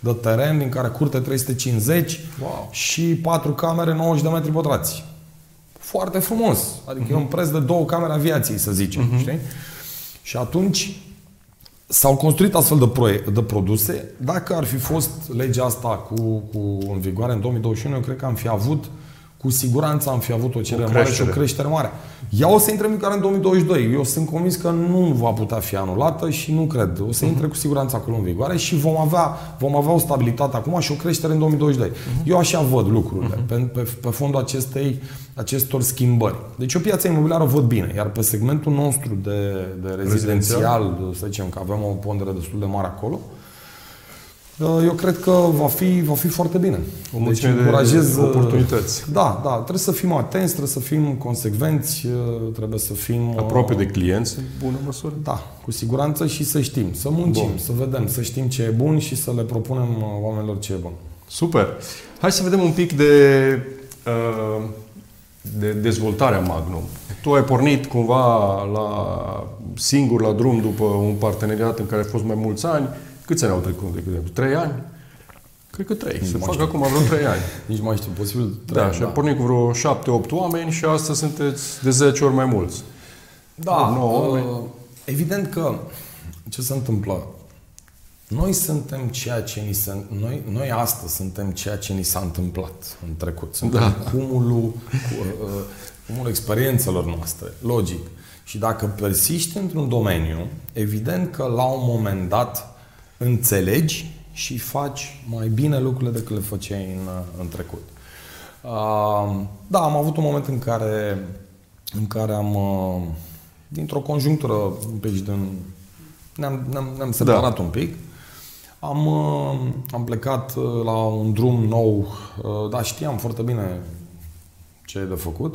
Speaker 2: de teren, din care curte 350
Speaker 1: Wow.
Speaker 2: și 4 camere, 90 de metri pătrați. Foarte frumos. Adică e un preț de două camere aviației, să zicem. Știi? Și atunci s-au construit astfel de, proie- de produse. Dacă ar fi fost legea asta cu, cu în vigoare în 2021, eu cred că am fi avut, cu siguranță am fi avut o cerere mare și o
Speaker 1: creștere.
Speaker 2: creștere mare. Ea o să intre în vigoare în 2022. Eu sunt convins că nu va putea fi anulată și nu cred. O să intre cu siguranță acolo în vigoare și vom avea, vom avea o stabilitate acum și o creștere în 2022. Eu așa văd lucrurile pe, pe, pe fondul acestei, acestor schimbări. Deci o piață imobiliară o văd bine, iar pe segmentul nostru de, de rezidențial, să zicem că avem o pondere destul de mare acolo, eu cred că va fi, va fi foarte bine.
Speaker 1: O mulțime de
Speaker 2: uh,
Speaker 1: oportunități.
Speaker 2: Da, da, trebuie să fim atenți, trebuie să fim consecvenți, uh, trebuie să fim... uh,
Speaker 1: Aproape de clienți, în bună măsură.
Speaker 2: Da, cu siguranță și să știm, să muncim,
Speaker 1: Bun.
Speaker 2: să vedem, să știm ce e bun și să le propunem uh, oamenilor ce e bun.
Speaker 1: Super. Hai să vedem un pic de, uh, de dezvoltarea Magnum. Tu ai pornit cumva la singur la drum după un parteneriat în care ai fost mai mulți ani. Câți ani au trecut, de exemplu? Trei ani? Cred că trei. Se
Speaker 2: mai
Speaker 1: fac
Speaker 2: știu.
Speaker 1: acum vreo trei ani.
Speaker 2: Nici mai știu, posibil
Speaker 1: Da, și ai pornit cu vreo șapte-opt oameni și astăzi sunteți de 10 ori mai mulți.
Speaker 2: Da,
Speaker 1: nouă
Speaker 2: uh,
Speaker 1: oameni.
Speaker 2: evident că ce se întâmplă? Noi suntem ceea ce ni se, noi, noi astăzi suntem ceea ce ni s-a întâmplat în trecut. Suntem
Speaker 1: Da.
Speaker 2: da. cumulul, cu, uh, cumulul experiențelor noastre, logic. Și dacă persiști într-un domeniu, evident că la un moment dat înțelegi și faci mai bine lucrurile decât le făceai în, uh, în trecut. Uh, da, am avut un moment în care, în care am, uh, dintr-o conjunctură un pic din... Ne-am, ne-am, ne-am separat da. un pic. Am, uh, am plecat uh, la un drum nou, uh, dar știam foarte bine ce e de făcut.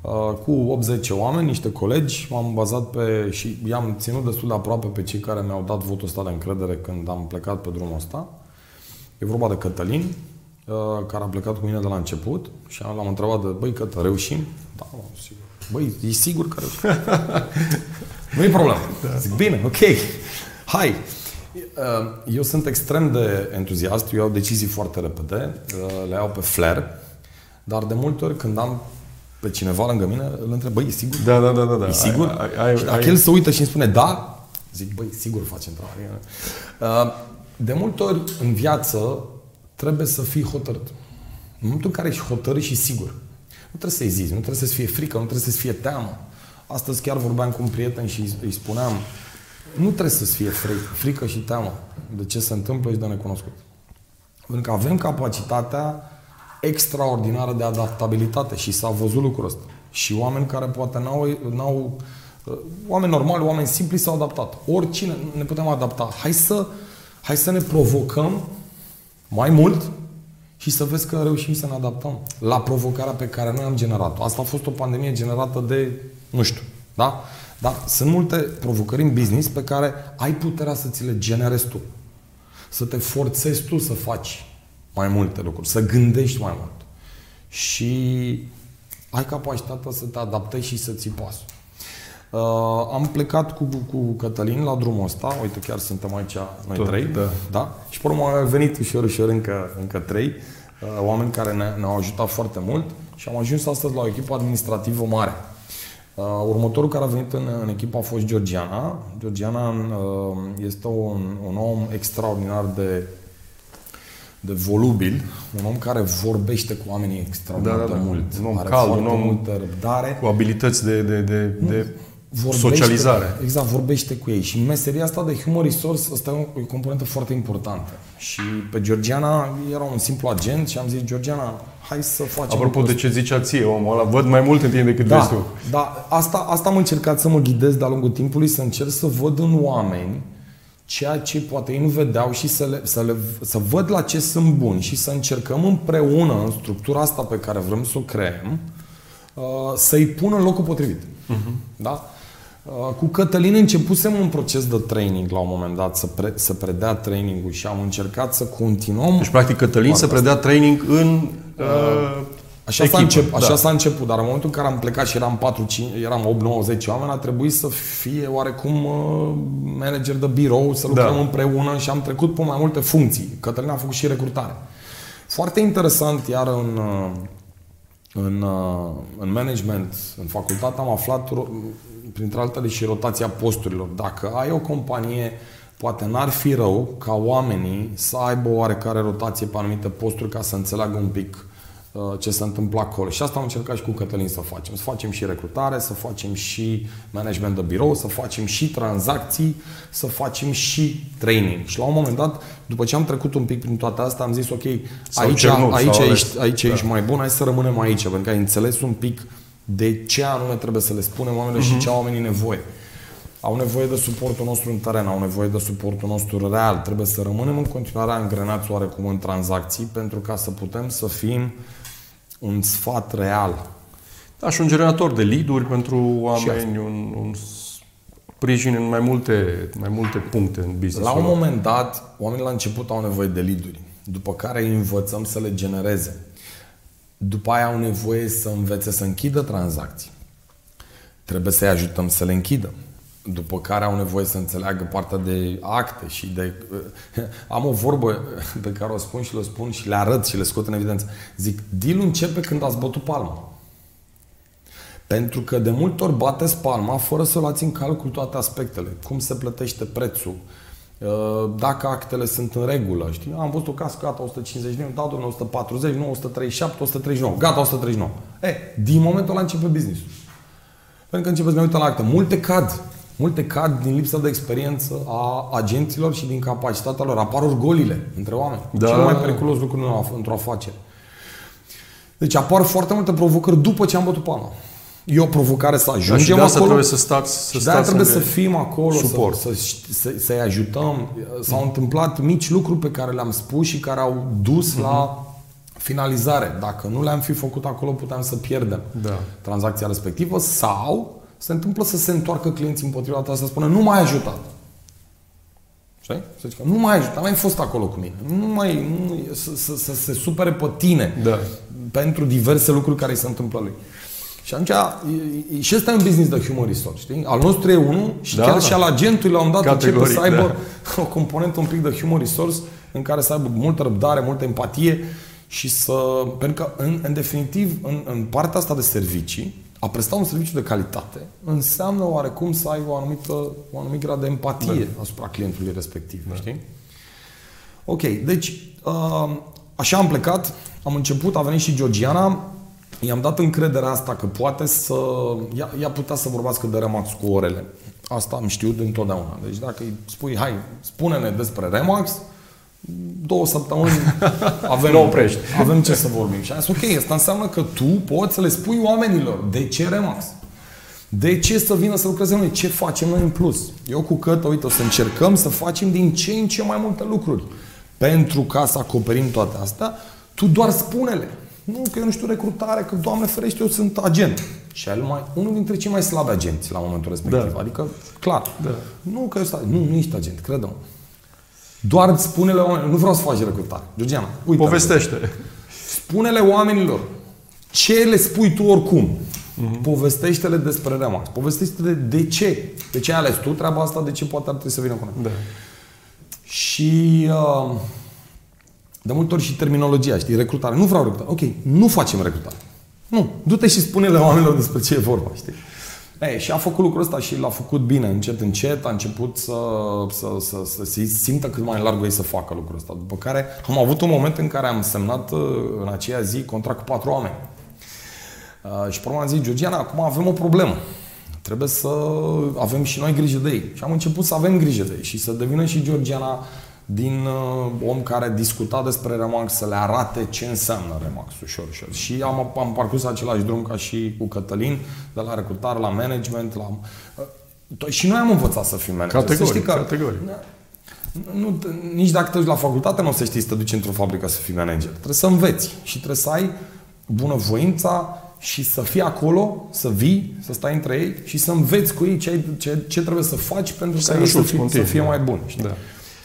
Speaker 2: Uh, Cu 80 oameni, niște colegi, m-am bazat pe și i-am ținut destul de aproape pe cei care mi-au dat votul ăsta de încredere când am plecat pe drumul ăsta. E vorba de Cătălin, uh, care a plecat cu mine de la început și l-am întrebat de, băi, Cătă, reușim? Da, mă, sigur. Băi, e sigur că reușim? nu e problemă. Zic, bine, ok, hai. Uh, Eu sunt extrem de entuziast, eu iau decizii foarte repede, uh, le iau pe flair, dar de multe ori când am pe cineva lângă mine, îl întreb, băi, e sigur?
Speaker 1: Da, da, da, da. da.
Speaker 2: E sigur?
Speaker 1: Ai, ai,
Speaker 2: și dacă
Speaker 1: ai,
Speaker 2: el se uită și îmi spune da, zic, băi, sigur face întrebare. Uh, De multe ori în viață trebuie să fii hotărât. În momentul în care ești hotărât și sigur, nu trebuie să ezizi, nu trebuie să-ți fie frică, nu trebuie să-ți fie teamă. Astăzi chiar vorbeam cu un prieten și îi- îi spuneam, nu trebuie să-ți fie frică, frică și teamă de ce se întâmplă și de necunoscut. Pentru că avem capacitatea extraordinară de adaptabilitate și s-a văzut lucrul ăsta. Și oameni care poate n-au, n-au uh, oameni normali, oameni simpli s-au adaptat. Oricine ne putem adapta. Hai să, hai să ne provocăm mai mult și să vezi că reușim să ne adaptăm la provocarea pe care noi am generat-o. Asta a fost o pandemie generată de, nu știu, da? Dar sunt multe provocări în business pe care ai puterea să ți le generezi tu. Să te forțezi tu să faci mai multe lucruri, să gândești mai mult. Și ai capacitatea să te adaptezi și să ții pasul. Uh, am plecat cu, cu Cătălin la drumul ăsta, uite chiar suntem aici noi Tot, trei, da. da? Și pe urmă au venit ușor, ușor încă, încă trei, uh, oameni care ne, ne-au ajutat foarte mult și am ajuns astăzi la o echipă administrativă mare. Uh, următorul care a venit în, în echipă a fost Georgiana. Georgiana uh, este un, un om extraordinar de de volubil, un om care vorbește cu oamenii extraordinar da, da, da. de mult.
Speaker 1: Un om are cald, un om multă răbdare. Cu abilități de, de, de, de vorbește, socializare.
Speaker 2: Exact, vorbește cu ei. Și meseria asta de human resource, asta e o componentă foarte importantă. Și pe Georgiana era un simplu agent și am zis, Georgiana, hai să facem...
Speaker 1: Apropo de ce zicea ție omul ăla, văd mai mult în tine decât da, vezi tu.
Speaker 2: Da, asta, asta am încercat să mă ghidez de-a lungul timpului, să încerc să văd în oameni ceea ce poate ei nu vedeau și să, le, să, le, să văd la ce sunt buni și să încercăm împreună, în structura asta pe care vrem să o creăm, uh, să-i pună în locul potrivit. Uh-huh. Da? Uh, cu Cătălin începusem un proces de training la un moment dat, să, pre, să predea trainingul și am încercat să continuăm.
Speaker 1: Deci, practic, Cătălin să predea training în uh, uh,
Speaker 2: Așa, s-a, încep, așa da. s-a început, dar în momentul în care am plecat și eram 4, 5, eram 8, 9, 10 oameni, a trebuit să fie oarecum uh, manager de birou, să lucrăm da. împreună și am trecut pe mai multe funcții. Cătălin a făcut și recrutare. Foarte interesant, iar în, uh, în, uh, în management, în facultate, am aflat, printre altele, și rotația posturilor. Dacă ai o companie, poate n-ar fi rău ca oamenii să aibă o oarecare rotație pe anumite posturi ca să înțeleagă un pic Uh, ce se întâmplă acolo. Și asta am încercat și cu Cătălin să facem. Să facem și recrutare, să facem și management de birou, să facem și tranzacții, să facem și training. Și la un moment dat, după ce am trecut un pic prin toate astea, am zis, ok, aici, cernut, aici, ești, aici da. ești mai bun, hai să rămânem aici, pentru că ai înțeles un pic de ce anume trebuie să le spunem oamenilor uh-huh. și mhm. ce au oamenii nevoie. Au nevoie de suportul nostru în teren, au nevoie de suportul nostru real. Trebuie să rămânem în continuare angrenați oarecum în tranzacții pentru ca să putem să fim uh, un sfat real.
Speaker 1: Da, și un generator de lead pentru oameni, un, un sprijin în mai multe, mai multe puncte în business.
Speaker 2: La un moment dat, oamenii la început au nevoie de lead după care îi învățăm să le genereze. După aia au nevoie să învețe să închidă tranzacții. Trebuie să-i ajutăm să le închidă după care au nevoie să înțeleagă partea de acte și de... Am o vorbă pe care o spun și le spun și le arăt și le scot în evidență. Zic, deal începe când ați bătut palma. Pentru că de multe ori bateți palma fără să luați în calcul toate aspectele. Cum se plătește prețul, uh, dacă actele sunt în regulă. Știi? Am văzut o casă, gata, 150 de da, domnule, 140, nu, 137, 139, gata, 139. E, din momentul ăla începe business Pentru că începeți să ne uităm la acte. Multe cad. Multe cad din lipsa de experiență a agenților și din capacitatea lor. Apar orgolile între oameni. Da. Cel mai periculos lucru într-o afacere. Deci apar foarte multe provocări după ce am bătut palma. E o provocare să ajungem
Speaker 1: da,
Speaker 2: și de
Speaker 1: acolo. trebuie să stați
Speaker 2: să și de trebuie să fim acolo, suport. să, să, să, i ajutăm. S-au întâmplat mici lucruri pe care le-am spus și care au dus uh-huh. la finalizare. Dacă nu le-am fi făcut acolo, puteam să pierdem da. tranzacția respectivă sau se întâmplă să se întoarcă clienții împotriva ta să spună nu mai ajutat. Știi? Să zică, nu mai ajutat, mai fost acolo cu mine. Nu mai, nu, să, să, să se supere pe tine
Speaker 1: da.
Speaker 2: pentru diverse lucruri care îi se întâmplă lui. Și atunci, e, și ăsta e un business de humor resource, știi? Al nostru e unul și da, chiar da. și al agentului la un dat Categoric, începe să aibă da. o componentă un pic de humor resource în care să aibă multă răbdare, multă empatie și să... Pentru că, în, în definitiv, în, în partea asta de servicii, a presta un serviciu de calitate înseamnă oarecum să ai o anumită, o anumit grad de empatie da. asupra clientului respectiv, da. știi? Ok, deci uh, așa am plecat, am început, a venit și Georgiana, i-am dat încrederea asta că poate să... Ea, ea putea să vorbească de Remax cu orele. Asta am știut întotdeauna. Deci dacă îi spui, hai, spune-ne despre Remax, două săptămâni avem,
Speaker 1: Nu oprești.
Speaker 2: avem ce să vorbim. Și am zis, ok, asta înseamnă că tu poți să le spui oamenilor de ce Remax. De ce să vină să lucreze noi? Ce facem noi în plus? Eu cu Cătă, uite, o să încercăm să facem din ce în ce mai multe lucruri. Pentru ca să acoperim toate astea, tu doar spune-le. Nu, că eu nu știu recrutare, că, Doamne ferește, eu sunt agent. Cel mai, unul dintre cei mai slabi agenți la momentul respectiv.
Speaker 1: Da.
Speaker 2: Adică, clar.
Speaker 1: Da.
Speaker 2: Nu că eu stai, nu, nu ești agent, credem. Doar spune-le oamenilor, nu vreau să faci recrutare. Georgiana, uite.
Speaker 1: Povestește.
Speaker 2: Spune-le oamenilor ce le spui tu oricum. Uh-huh. Povestește-le despre Remax. Povestește-le de ce. De ce ai ales tu treaba asta, de ce poate ar trebui să vină cu noi.
Speaker 1: Da.
Speaker 2: Și uh, de multe ori și terminologia, știi, recrutare. Nu vreau recrutare. Ok, nu facem recrutare. Nu. Du-te și spune-le oamenilor despre ce e vorba, știi? Ei, și a făcut lucrul ăsta și l-a făcut bine, încet, încet, a început să, să, să, să se simtă cât mai larg ei să facă lucrul ăsta. După care am avut un moment în care am semnat uh, în aceea zi contract cu patru oameni. Uh, și pe urmă am zis, Georgiana, acum avem o problemă. Trebuie să avem și noi grijă de ei. Și am început să avem grijă de ei și să devină și Georgiana din uh, om care discuta despre Remax, să le arate ce înseamnă Remax ușor, ușor. Și am, am parcurs același drum ca și cu Cătălin, de la recrutare la management, la... Uh, și noi am învățat să fim manager.
Speaker 1: Categoric,
Speaker 2: să știi că,
Speaker 1: categoric.
Speaker 2: Nu, nici dacă te duci la facultate nu o să știi să te duci într-o fabrică să fii manager. Trebuie să înveți și trebuie să ai bunăvoința și să fii acolo, să vii, să stai între ei și să înveți cu ei ce, ce, ce trebuie să faci pentru
Speaker 1: Să
Speaker 2: ca ei să
Speaker 1: ajuți
Speaker 2: fie, să
Speaker 1: continuu,
Speaker 2: fie
Speaker 1: da.
Speaker 2: mai buni. Știi?
Speaker 1: Da.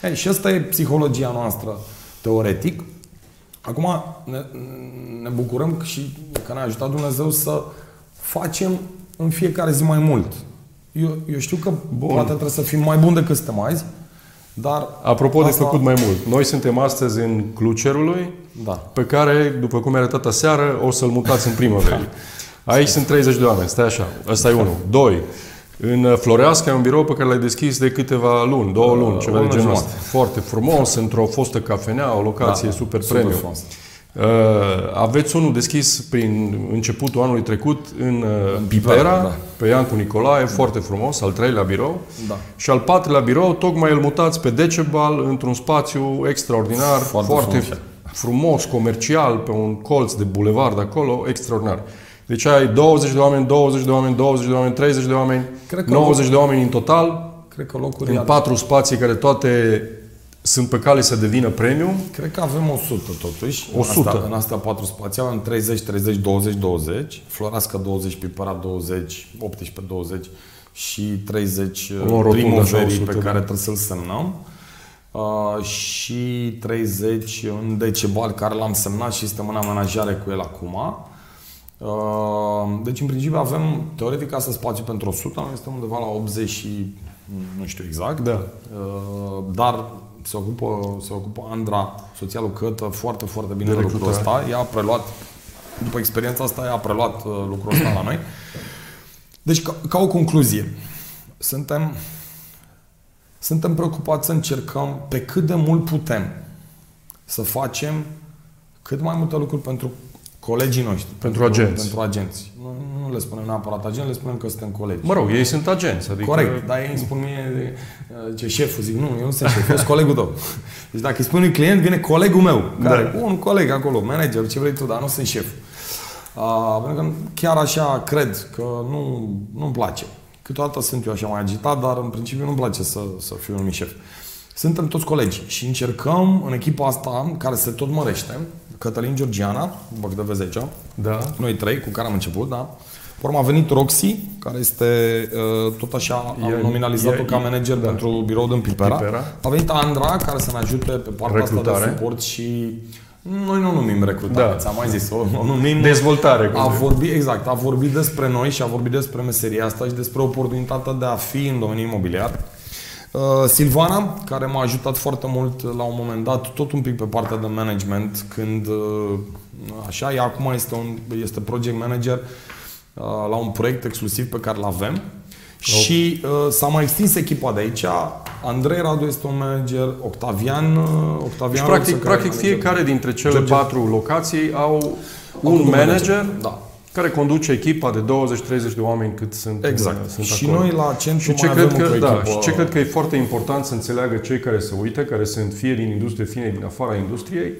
Speaker 2: Ei, și asta e psihologia noastră teoretic. Acum ne, ne bucurăm și că ne-a ajutat Dumnezeu să facem în fiecare zi mai mult. Eu, eu știu că Bun. poate trebuie să fim mai buni decât suntem azi, dar...
Speaker 1: Apropo de făcut mai mult, noi suntem astăzi în Clucerului,
Speaker 2: Da.
Speaker 1: pe care, după cum mi-a arătat aseară, o să-l mutați în primăveri. Aici sunt 30 de oameni, stai așa, ăsta e unul. Doi, în Floreasca e un birou pe care l-ai deschis de câteva luni, două luni, ceva de
Speaker 2: lună
Speaker 1: genul
Speaker 2: jumătate.
Speaker 1: ăsta. Foarte frumos, într-o fostă cafenea, o locație
Speaker 2: Da,
Speaker 1: super
Speaker 2: super
Speaker 1: premium.
Speaker 2: frumos.
Speaker 1: Uh, aveți unul deschis prin începutul anului trecut în, uh,
Speaker 2: În
Speaker 1: Pipera,
Speaker 2: Pipera, da.
Speaker 1: pe Iancu Nicolae, foarte frumos, al treilea birou.
Speaker 2: Da.
Speaker 1: Și al patrulea birou, tocmai îl mutați pe Decebal într-un spațiu extraordinar,
Speaker 2: Foarte
Speaker 1: foarte,
Speaker 2: frumos.
Speaker 1: frumos, comercial, pe un colț de bulevard acolo, extraordinar. Deci ai 20 de oameni, 20 de oameni, 20 de oameni, 30 de oameni,
Speaker 2: Cred că
Speaker 1: 90 de oameni în total,
Speaker 2: Cred că locuri
Speaker 1: în patru spații care toate sunt pe cale să devină premium.
Speaker 2: Cred că avem 100 totuși.
Speaker 1: 100.
Speaker 2: În astea, în astea patru spații avem 30, 30, 20, 20. Floreasca 20, Pipera 20, 18, 20 și 30
Speaker 1: O luăm rotundă așa,
Speaker 2: primăverii
Speaker 1: 100,
Speaker 2: pe
Speaker 1: da.
Speaker 2: care trebuie să-l semnăm. Uh, și 30 în Decebal care l-am semnat și suntem în amenajare cu el acum. Uh, deci în principiu avem teoretic asta spațiu pentru 100, noi suntem undeva la 80 și nu știu exact.
Speaker 1: Da.
Speaker 2: Uh, dar se ocupă, se ocupă Andra, soția lui Cătă, foarte, foarte bine
Speaker 1: De
Speaker 2: de, lucrul
Speaker 1: recrutare.
Speaker 2: ăsta. Ea a preluat, după experiența asta, ea a preluat uh, lucrul ăsta la noi. Deci, ca, ca o concluzie, suntem, suntem preocupați să încercăm pe cât de mult putem să facem cât mai multe lucruri pentru colegii noștri.
Speaker 1: Pentru agenți.
Speaker 2: Pentru agenți. Nu, nu le spunem neapărat agenți, le spunem că suntem colegi.
Speaker 1: Mă rog, ei sunt agenți. Adică
Speaker 2: Corect, dar ei îmi spun mie, uh, ce șeful, zic, nu, eu nu sunt șef, eu sunt colegul tău. Deci dacă îi spun unui client, vine colegul meu, care,
Speaker 1: Da.
Speaker 2: un coleg acolo, manager, ce vrei tu, dar nu sunt șef. Uh, pentru că chiar așa cred că nu, nu-mi place. Câteodată sunt eu așa mai agitat, dar în principiu nu-mi place să, să fiu numit șef. Suntem toți colegi și încercăm în echipa asta, care se tot mărește, Cătălin Georgiana, după câte vezi aici,
Speaker 1: Da.
Speaker 2: noi trei cu care am început, da? Pe urmă a venit Roxy, care este uh, tot așa, am
Speaker 1: E-
Speaker 2: nominalizat-o
Speaker 1: e-
Speaker 2: ca manager
Speaker 1: da.
Speaker 2: pentru birou din Pipera.
Speaker 1: Pipera.
Speaker 2: A venit Andra, care să ne ajute pe partea asta
Speaker 1: Recrutare.
Speaker 2: de suport și noi nu numim recrutare,
Speaker 1: Da.
Speaker 2: ți-am mai zis, o, o numim
Speaker 1: Dezvoltare. cum
Speaker 2: a
Speaker 1: zic.
Speaker 2: vorbit, exact, a vorbit despre noi și a vorbit despre meseria asta și despre oportunitatea de a fi în domeniul imobiliar. Uh, Silvana, care m-a ajutat foarte mult la un moment dat, tot un pic pe partea de management, când uh, așa, ea acum este, un, este project manager uh, la un proiect exclusiv pe care îl avem. Și uh, s-a mai extins echipa de aici. Andrei Radu este un manager, Octavian, uh, Octavian
Speaker 1: Deci,
Speaker 2: Roță,
Speaker 1: practic,
Speaker 2: care e
Speaker 1: practic
Speaker 2: manager.
Speaker 1: fiecare dintre cele
Speaker 2: George.
Speaker 1: patru locații au un
Speaker 2: Acum
Speaker 1: manager
Speaker 2: Da.
Speaker 1: Care conduce echipa de 20-30 de oameni cât sunt,
Speaker 2: Exact.
Speaker 1: uh, sunt
Speaker 2: și
Speaker 1: acolo.
Speaker 2: noi la centru
Speaker 1: Și ce,
Speaker 2: mai
Speaker 1: cred
Speaker 2: avem
Speaker 1: că,
Speaker 2: încă o
Speaker 1: da,
Speaker 2: echipă.
Speaker 1: și ce cred că e foarte important să înțeleagă cei care se uită, care sunt fie din industrie, fie din afara industriei,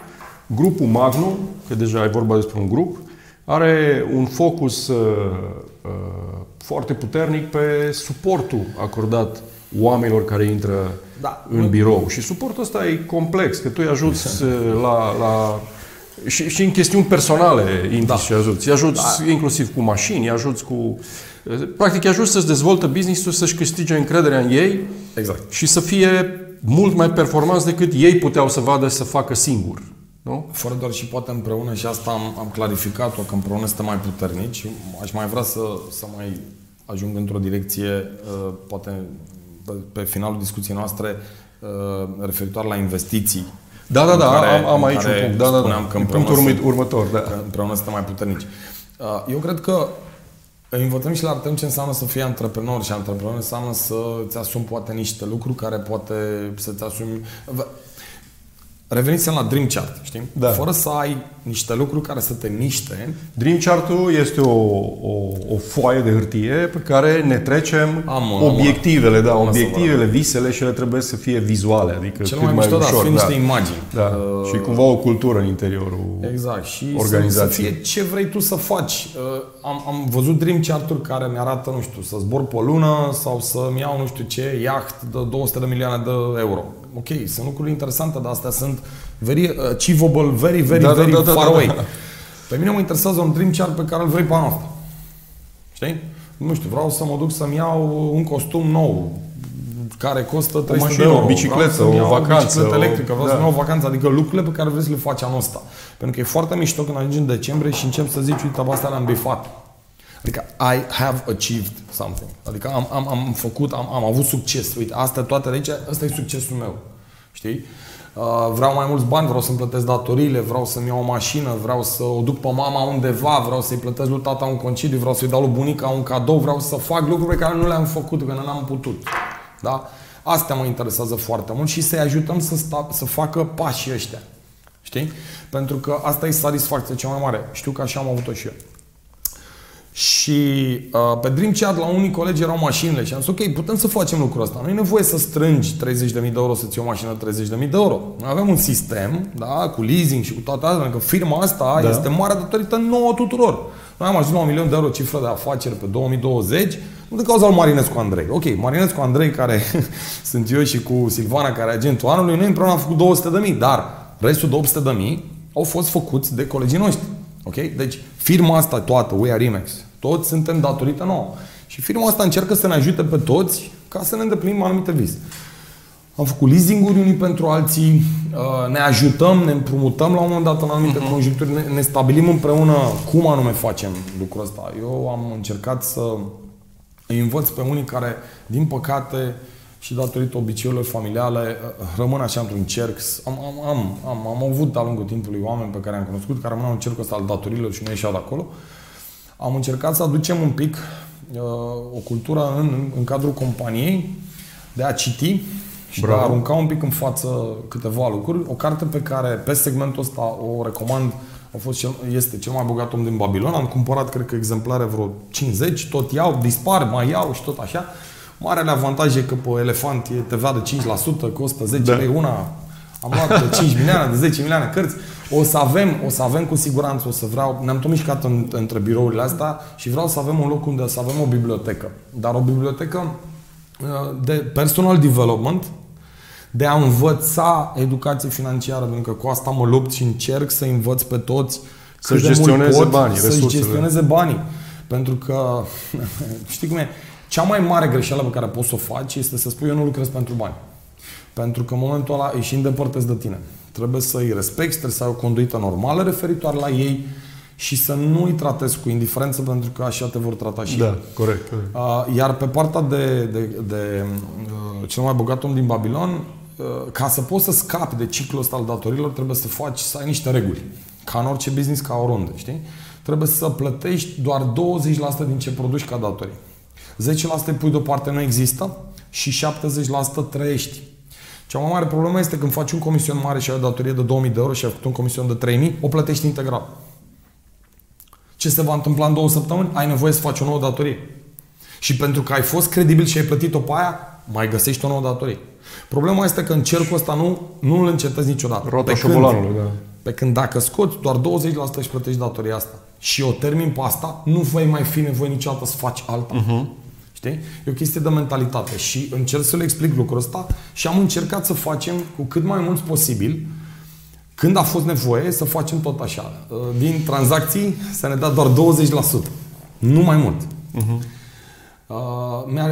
Speaker 1: grupul Magnum, că deja e vorba despre un grup, are un focus uh, uh, foarte puternic pe suportul acordat oamenilor care intră
Speaker 2: Da.
Speaker 1: în birou. Și suportul ăsta e complex, că tu îi ajuți uh, la, la și, și în chestiuni personale intri
Speaker 2: Da.
Speaker 1: și ajuți. Îi ajuți da. inclusiv cu mașini, îi ajuți cu... Practic, îi ajuți să-ți dezvoltă business-ul, să-și câștige încrederea în ei
Speaker 2: Exact.
Speaker 1: și să fie mult mai performanți decât ei puteau să vadă să facă singur. Nu?
Speaker 2: Fără doar și poate împreună și asta am, am clarificat-o, că împreună suntem mai puternici. Aș mai vrea să, să mai ajung într-o direcție, uh, poate pe, pe finalul discuției noastre, uh, referitor la investiții.
Speaker 1: Da, da,
Speaker 2: în
Speaker 1: da,
Speaker 2: care-
Speaker 1: am, am
Speaker 2: în
Speaker 1: aici un
Speaker 2: care
Speaker 1: punct. Da, da, da.
Speaker 2: spuneam că
Speaker 1: E
Speaker 2: împreună
Speaker 1: punctul
Speaker 2: sunt-
Speaker 1: urmă- următor, da.
Speaker 2: că împreună suntem mai puternici. Uh, Eu cred că îi învățăm și le arătăm ce înseamnă să fii antreprenor și antreprenor înseamnă să îți asumi poate niște lucruri care poate să-ți asumi... Vă- Revenisem la Dream Chart, știi?
Speaker 1: Da.
Speaker 2: Fără să ai niște lucruri care să te miște,
Speaker 1: Dream Chart-ul este o, o, o foaie de hârtie pe care ne trecem
Speaker 2: Am una,
Speaker 1: obiectivele, da,
Speaker 2: Am una să
Speaker 1: obiectivele, visele și ele trebuie să fie vizuale, adică
Speaker 2: cel
Speaker 1: cât
Speaker 2: mai
Speaker 1: mai
Speaker 2: mișto, da, să
Speaker 1: ușor.
Speaker 2: fie niște imagini.
Speaker 1: Da.
Speaker 2: Uh,
Speaker 1: și cumva o cultură în interiorul
Speaker 2: Exact. Și să, să
Speaker 1: organizației.
Speaker 2: fie ce vrei tu să faci. Uh, Am, am văzut Dream Chart-uri care mi-arată, nu știu, să zbor pe lună sau să-mi iau nu știu ce iaht de 200 de milioane de euro. Ok, sunt lucruri interesante, dar astea sunt very achievable, very, very,
Speaker 1: Da, da,
Speaker 2: very
Speaker 1: da, da,
Speaker 2: far
Speaker 1: da,
Speaker 2: away.
Speaker 1: da.
Speaker 2: Pe mine mă interesează un Dream Chart pe care îl vrei pe anul ăsta. Știi? Nu știu, vreau să mă duc să-mi iau un costum nou care costă 300
Speaker 1: mașină,
Speaker 2: de euro.
Speaker 1: o bicicletă,
Speaker 2: Vreau să-mi
Speaker 1: o
Speaker 2: iau
Speaker 1: vacanță,
Speaker 2: bicicletă
Speaker 1: o-
Speaker 2: electrică, vreau
Speaker 1: da.
Speaker 2: să-mi iau o vacanță, adică lucrurile pe care vrei să le faci anul ăsta. Pentru că e foarte mișto când ajungi în decembrie și încep să zici, uite, asta le-am bifat. Adică I have achieved something. Adică am, am, am făcut, am, am avut succes. Uite, astea toate de aici, ăsta e succesul meu. Știi? Uh, vreau mai mulți bani, vreau să-mi plătesc datoriile, vreau să-mi iau o mașină, vreau să o duc pe mama undeva, vreau să-i plătesc lui tata un concediu, vreau să-i dau lui bunica un cadou, vreau să fac lucruri pe care nu le-am făcut, că nu le-am putut. Da? Astea mă interesează foarte mult și să-i ajutăm să, sta, să facă pașii ăștia. Știi? Pentru că asta e satisfacția cea mai mare. Știu că așa am avut-o și eu. Și uh, pe Dream Chat la unii colegi erau mașinile și am zis, ok, putem să facem lucrul ăsta. Nu e nevoie să strângi 30.000 de euro să-ți iei o mașină 30.000 de euro. Noi avem un sistem, da, cu leasing și cu toate astea, că firma asta da. este mare datorită nouă tuturor. Noi am ajuns la un milion de euro cifră de afaceri pe 2020, nu din cauza lui Marinescu Andrei. Ok, Marinescu Andrei, care sunt eu și cu Silvana, care e agentul anului, noi împreună am făcut 200 de mii, dar restul de 800 de mii au fost făcuți de colegii noștri. Ok? Deci firma asta toată, We Are Imex, toți suntem datorită nouă. Și firma asta încearcă să ne ajute pe toți ca să ne îndeplinim anumite vise. Am făcut leasing-uri unii pentru alții, uh, ne ajutăm, ne împrumutăm la un moment dat în anumite uh-huh. conjuncturi, ne, ne stabilim împreună cum anume facem lucrul ăsta. Eu am încercat să îi învăț pe unii care, din păcate, și datorită obiceiurilor familiale, uh, rămân așa într-un cerc. Am, am, am, am, am avut de-a lungul timpului oameni pe care am cunoscut, care rămân în cercul ăsta al datorilor și nu ieșeau de acolo. Am încercat să aducem un pic uh, o cultură în, în cadrul companiei de a citi și Bravo. de a arunca un pic în față câteva lucruri. O carte pe care, pe segmentul ăsta, o recomand, a fost cel, este cel mai bogat om din Babilon. Am cumpărat, cred că, exemplare vreo 50, tot iau, dispar, mai iau și tot așa. Marele avantaj e că pe elefant e TVA de 5%, costă 10
Speaker 1: Da.
Speaker 2: lei una. Am luat de 5 milioane, de 10 milioane cărți. O să avem, o să avem cu siguranță, o să vreau, ne-am tot mișcat în, între birourile astea și vreau să avem un loc unde să avem o bibliotecă. Dar o bibliotecă uh, de personal development, de a învăța educație financiară, pentru că cu asta mă lupt și încerc să învăț pe toți
Speaker 1: Să-și
Speaker 2: cât de mult
Speaker 1: gestioneze
Speaker 2: pot
Speaker 1: banii,
Speaker 2: să-și
Speaker 1: resursele.
Speaker 2: gestioneze banii. Pentru că, știi cum e, cea mai mare greșeală pe care poți să o faci este să spui eu nu lucrez pentru bani. Pentru că în momentul ăla îi și îndepărtezi de tine. Trebuie să îi respecti, trebuie să ai o conduită normală referitoare la ei și să nu îi tratezi cu indiferență pentru că așa te vor trata și ei.
Speaker 1: Da, corect. corect.
Speaker 2: Uh, Iar pe partea de, de, de uh, cel mai bogat om din Babilon, uh, ca să poți să scapi de ciclul ăsta al datorilor, trebuie să faci, să ai niște reguli. Ca în orice business, ca oriunde, știi? Trebuie să plătești doar 20% din ce produci ca datorii. 10% îi pui deoparte, nu există și 70% trăiești. Cea mai mare problemă este când faci un comision mare și ai o datorie de 2000 de euro și ai făcut un comision de 3000, o plătești integral. Ce se va întâmpla în două săptămâni? Ai nevoie să faci o nouă datorie. Și pentru că ai fost credibil și ai plătit-o pe aia, mai găsești o nouă datorie. Problema este că în cercul ăsta nu, nu îl încetezi niciodată.
Speaker 1: Rota
Speaker 2: pe
Speaker 1: șobolanului, da.
Speaker 2: Pe când dacă scoți doar 20% și plătești datoria asta și o termin pe asta, nu vei mai fi nevoie niciodată să faci alta. Uh-huh. Știi? E o chestie de mentalitate și încerc să le explic lucrul ăsta și am încercat să facem cu cât mai mulți posibil când a fost nevoie să facem tot așa. Din tranzacții să ne dea doar 20%. Nu mai mult. Uh-huh. Uh,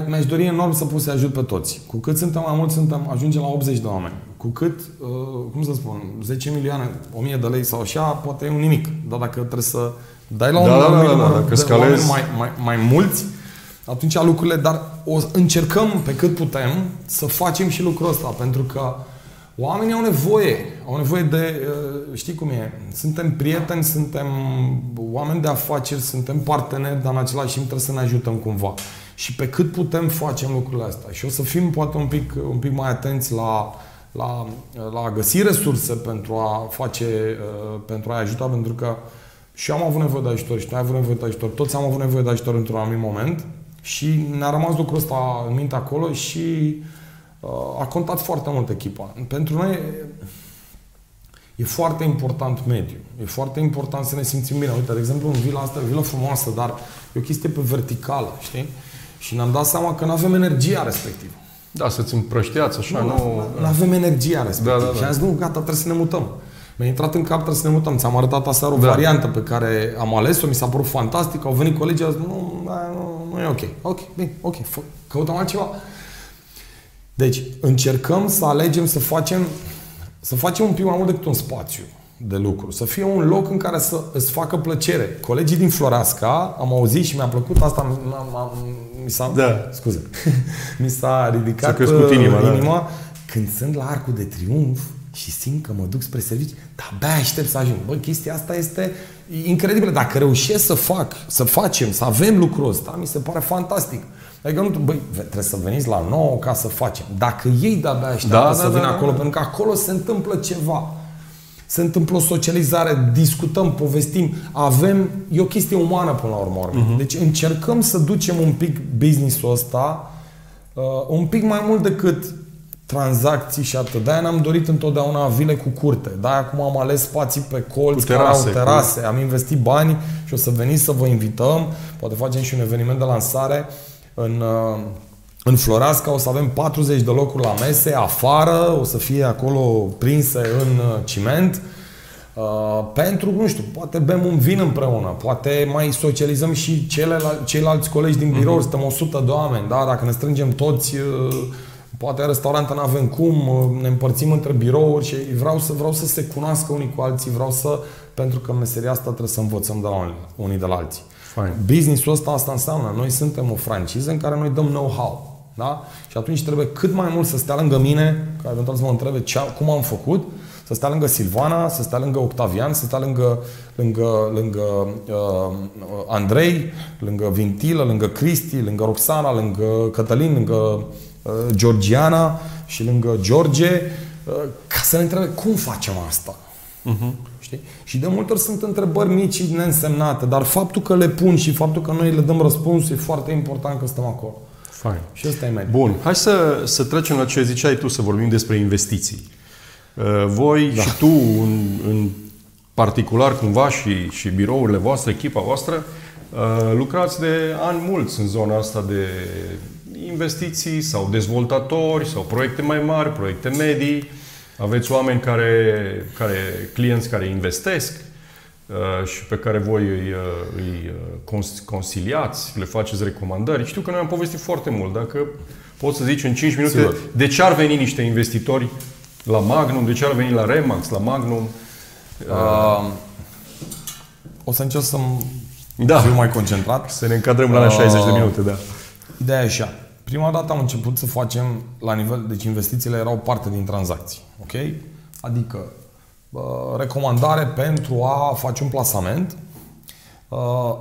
Speaker 2: mi-aș dori enorm să pot să ajut pe toți. Cu cât suntem mai mulți, suntem, ajungem la 80 de oameni. Cu cât, uh, cum să spun, 10 milioane, 1000 de lei sau așa, poate e un nimic. Dar dacă trebuie să dai la
Speaker 1: da,
Speaker 2: un
Speaker 1: da,
Speaker 2: da,
Speaker 1: da, da,
Speaker 2: dacă de oameni mai, mai, mai mulți, atunci lucrurile, dar o încercăm pe cât putem să facem și lucrul ăsta, pentru că oamenii au nevoie, au nevoie de, uh, știi cum e, suntem prieteni, suntem oameni de afaceri, suntem parteneri, dar în același timp trebuie să ne ajutăm cumva. Și pe cât putem facem lucrurile astea. Și o să fim poate un pic, un pic mai atenți la, la, la a găsi resurse pentru a face, uh, pentru a ajuta, pentru că și eu am avut nevoie de ajutor și tu ai avut nevoie de ajutor, toți am avut nevoie de ajutor într-un anumit moment și ne-a rămas lucrul ăsta în minte acolo și uh, a contat foarte mult echipa. Pentru noi e foarte important mediu. E foarte important să ne simțim bine. Uite, de exemplu, în vila asta e o vilă frumoasă, dar e o chestie pe verticală, știi? Și ne-am dat seama că nu avem energia respectivă.
Speaker 1: Da, să-ți împrășteați așa, nu... Nu,
Speaker 2: nu avem energia respectivă. Da, da, da. Și am zis, nu, gata, trebuie să ne mutăm. Mi-a intrat în cap, trebuie să ne mutăm. Ți-am arătat aseară o da. variantă pe care am ales-o, mi s-a părut fantastic, au venit colegii, au zis, nu, nu, nu e ok. Ok, bine, ok, fă, căutăm altceva. Deci, încercăm să alegem să facem, să facem un pic mai mult decât un spațiu de lucru. Să fie un loc în care să îți facă plăcere. Colegii din Floreasca, am auzit și mi-a plăcut asta, mi s-a,
Speaker 1: da.
Speaker 2: scuze, mi s-a ridicat
Speaker 1: s-a inima,
Speaker 2: uh, inima da. când sunt la Arcul de Triunf și simt că mă duc spre serviciu, dar abia aștept să ajung. Bă, chestia asta este incredibilă. Dacă reușesc să fac, să facem, să avem lucrul ăsta, mi se pare fantastic. Adică nu, băi, trebuie să veniți la nou ca să facem. Dacă ei de-abia așteaptă da, să da, vină da, acolo, da. pentru că acolo se întâmplă ceva se întâmplă o socializare, discutăm, povestim, avem, e o chestie umană până la urmă. Uh-huh. Deci încercăm să ducem un pic business-ul ăsta uh, un pic mai mult decât tranzacții și atât. De-aia ne-am dorit întotdeauna vile cu curte. De-aia acum am ales spații pe colț, terase, care au terase. Cu... Am investit bani și o să veniți să vă invităm. Poate facem și un eveniment de lansare în... Uh, în Floreasca o să avem 40 de locuri la mese, afară, o să fie acolo prinse în uh, ciment. Uh, pentru, nu știu, poate bem un vin împreună, poate mai socializăm și celelalte, ceilalți colegi din birou, uh-huh. suntem 100 de oameni, da? dacă ne strângem toți, uh, poate restaurante nu avem cum, uh, ne împărțim între birouri și vreau să, vreau să se cunoască unii cu alții, vreau să, pentru că meseria asta trebuie să învățăm de la unii de la alții. Fine. Business-ul ăsta asta înseamnă, noi suntem o franciză în care noi dăm know-how. Da? Și atunci trebuie cât mai mult să stea lângă mine, ca eventual să mă întrebe ce, cum am făcut, să stea lângă Silvana, să stea lângă Octavian, să stea lângă, lângă, lângă uh, Andrei, lângă Vintilă, lângă Cristi, lângă Roxana, lângă Cătălin, lângă uh, Georgiana și lângă George, uh, ca să ne întrebe cum facem asta. Uh-huh. Știi? Și de multe ori sunt întrebări mici și neînsemnate, dar faptul că le pun și faptul că noi le dăm răspuns e foarte important că stăm acolo.
Speaker 1: Fine.
Speaker 2: Și ăsta e mai
Speaker 1: Bun. Hai să, să trecem la ce ziceai tu, să vorbim despre investiții. Uh, voi da. și tu, în, în particular cumva și, și birourile voastre, echipa voastră, uh, lucrați de ani mulți în zona asta de investiții sau dezvoltatori sau proiecte mai mari, proiecte medii. Aveți oameni care, care clienți care investesc. Uh, și pe care voi îi, uh, îi uh, consiliați, le faceți recomandări. Știu că noi am povestit foarte mult. Dacă poți să zici în 5 minute Sigur. de ce ar veni niște investitori la Magnum, de ce ar veni la Remax, la Magnum? Uh,
Speaker 2: o să încerc să da. fiu mai concentrat.
Speaker 1: Să ne încadrăm la uh, 60 de minute, da.
Speaker 2: Ideea e așa. Prima dată am început să facem la nivel, deci investițiile erau parte din tranzacții, ok? Adică recomandare pentru a face un plasament.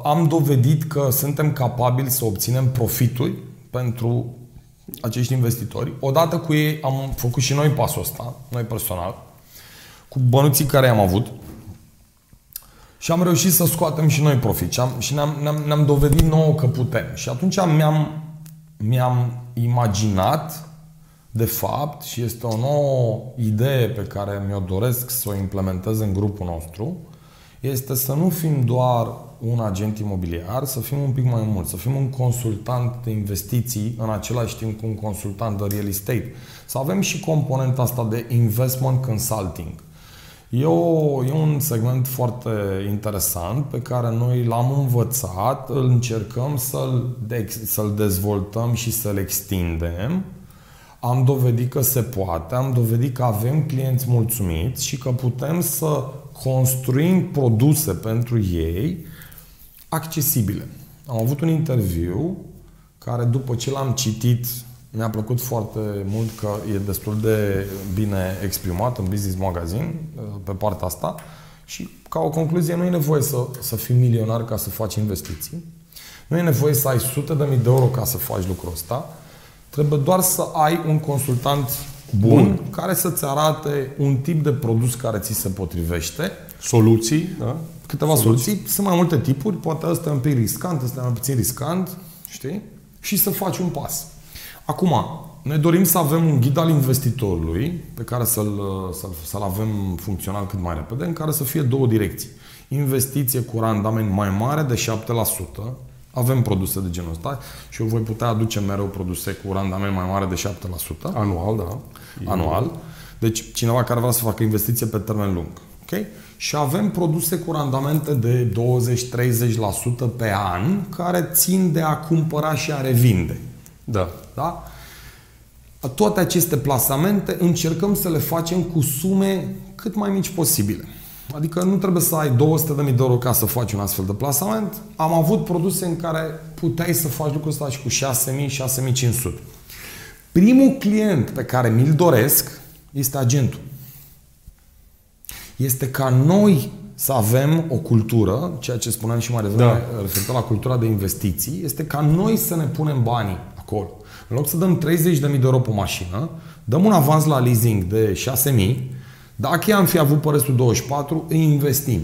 Speaker 2: Am dovedit că suntem capabili să obținem profituri pentru acești investitori. Odată cu ei am făcut și noi pasul ăsta, noi personal, cu bănuții care am avut. Și am reușit să scoatem și noi profit. Și, am, și ne-am, ne-am, ne-am dovedit nouă că putem. Și atunci mi-am, mi-am imaginat, de fapt, și este o nouă idee pe care mi-o doresc să o implementez în grupul nostru, este să nu fim doar un agent imobiliar, să fim un pic mai mult, să fim un consultant de investiții în același timp cu un consultant de real estate. Să avem și componenta asta de investment consulting. E, o, e un segment foarte interesant pe care noi l-am învățat, îl încercăm să-l, de, să-l dezvoltăm și să-l extindem. Am dovedit că se poate, am dovedit că avem clienți mulțumiți și că putem să construim produse pentru ei accesibile. Am avut un interviu care după ce l-am citit mi-a plăcut foarte mult că e destul de bine exprimat în Business Magazine uh, pe partea asta și ca o concluzie nu e nevoie să, să fii milionar ca să faci investiții. Nu e nevoie să ai sute de mii de euro ca să faci lucrul ăsta. Trebuie doar să ai un consultant bun, bun. care să-ți arate un tip de produs care ți se potrivește.
Speaker 1: Soluții, da?
Speaker 2: Câteva soluții. soluții. Sunt mai multe tipuri, poate ăsta e un pic riscant, ăsta e mai puțin riscant, știi? Și să faci un pas. Acum, noi dorim să avem un ghid al investitorului pe care să-l, să-l, să-l avem funcțional cât mai repede, în care să fie două direcții. Investiție cu randament mai mare de 7%, avem produse de genul ăsta și eu voi putea aduce mereu produse cu randament mai mare de 7%.
Speaker 1: Anual, da.
Speaker 2: Anual. Deci cineva care vrea să facă investiție pe termen lung. Okay? Și avem produse cu randamente de 20-30% pe an care țin de a cumpăra și a revinde.
Speaker 1: Da.
Speaker 2: da? Toate aceste plasamente încercăm să le facem cu sume cât mai mici posibile. Adică nu trebuie să ai 200.000 de euro ca să faci un astfel de plasament. Am avut produse în care puteai să faci lucrul ăsta și cu 6.000, 6.500. Primul client pe care mi-l doresc este agentul. Este ca noi să avem o cultură, ceea ce spuneam și mai devreme da. referitor la cultura de investiții, este ca noi să ne punem banii acolo. În loc să dăm 30.000 de euro pe mașină, dăm un avans la leasing de 6.000, dacă am fi avut pe restul 24, îi investim.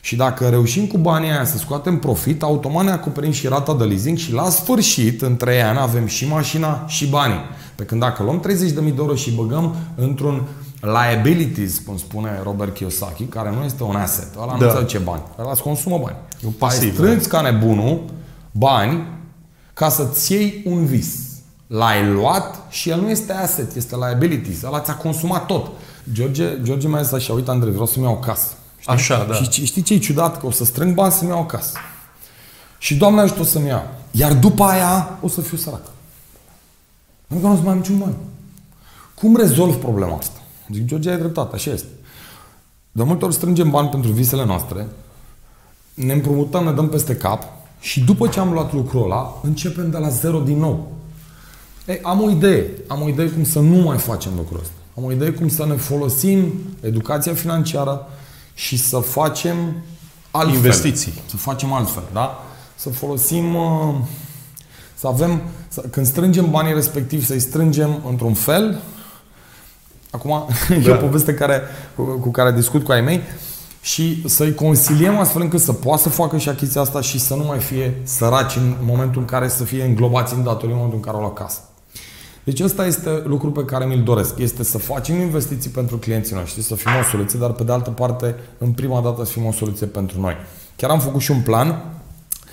Speaker 2: Și dacă reușim cu banii aia să scoatem profit, automat ne acoperim și rata de leasing și la sfârșit, în 3 ani, avem și mașina și banii. Pe când dacă luăm 30.000 de euro și băgăm într-un liabilities, cum spune Robert Kiyosaki, care nu este un asset, ăla da. nu ce bani, ăla îți consumă bani.
Speaker 1: Un pasiv. Ai
Speaker 2: strângi ca nebunul bani ca să-ți iei un vis. L-ai luat și el nu este asset, este liabilities. Ăla ți-a consumat tot. George, George mai zis așa, uite Andrei, vreau să-mi iau o casă.
Speaker 1: Știi? Așa, da.
Speaker 2: Și știi ce e ciudat? Că o să strâng bani să-mi iau o casă. Și Doamne ajută să-mi iau. Iar după aia o să fiu sărac. Pentru că nu o să mai am niciun bani. Cum rezolv problema asta? Zic, George, ai dreptate, așa este. De multe ori strângem bani pentru visele noastre, ne împrumutăm, ne dăm peste cap și după ce am luat lucrul ăla, începem de la zero din nou. Ei, am o idee. Am o idee cum să nu mai facem lucrul ăsta. Am o idee cum să ne folosim educația financiară și să facem altfel.
Speaker 1: Investiții.
Speaker 2: Să facem altfel, da? Să folosim, uh, să avem, să, când strângem banii respectivi, să-i strângem într-un fel. Acum, da. e o poveste care, cu, cu care discut cu ai mei și să-i consiliem astfel încât să poată să facă și achiziția asta și să nu mai fie săraci în momentul în care să fie înglobați în datorii în momentul în care au la casă. Deci ăsta este lucru pe care mi-l doresc. Este să facem investiții pentru clienții noștri, să fim o soluție, dar pe de altă parte, în prima dată să fim o soluție pentru noi. Chiar am făcut și un plan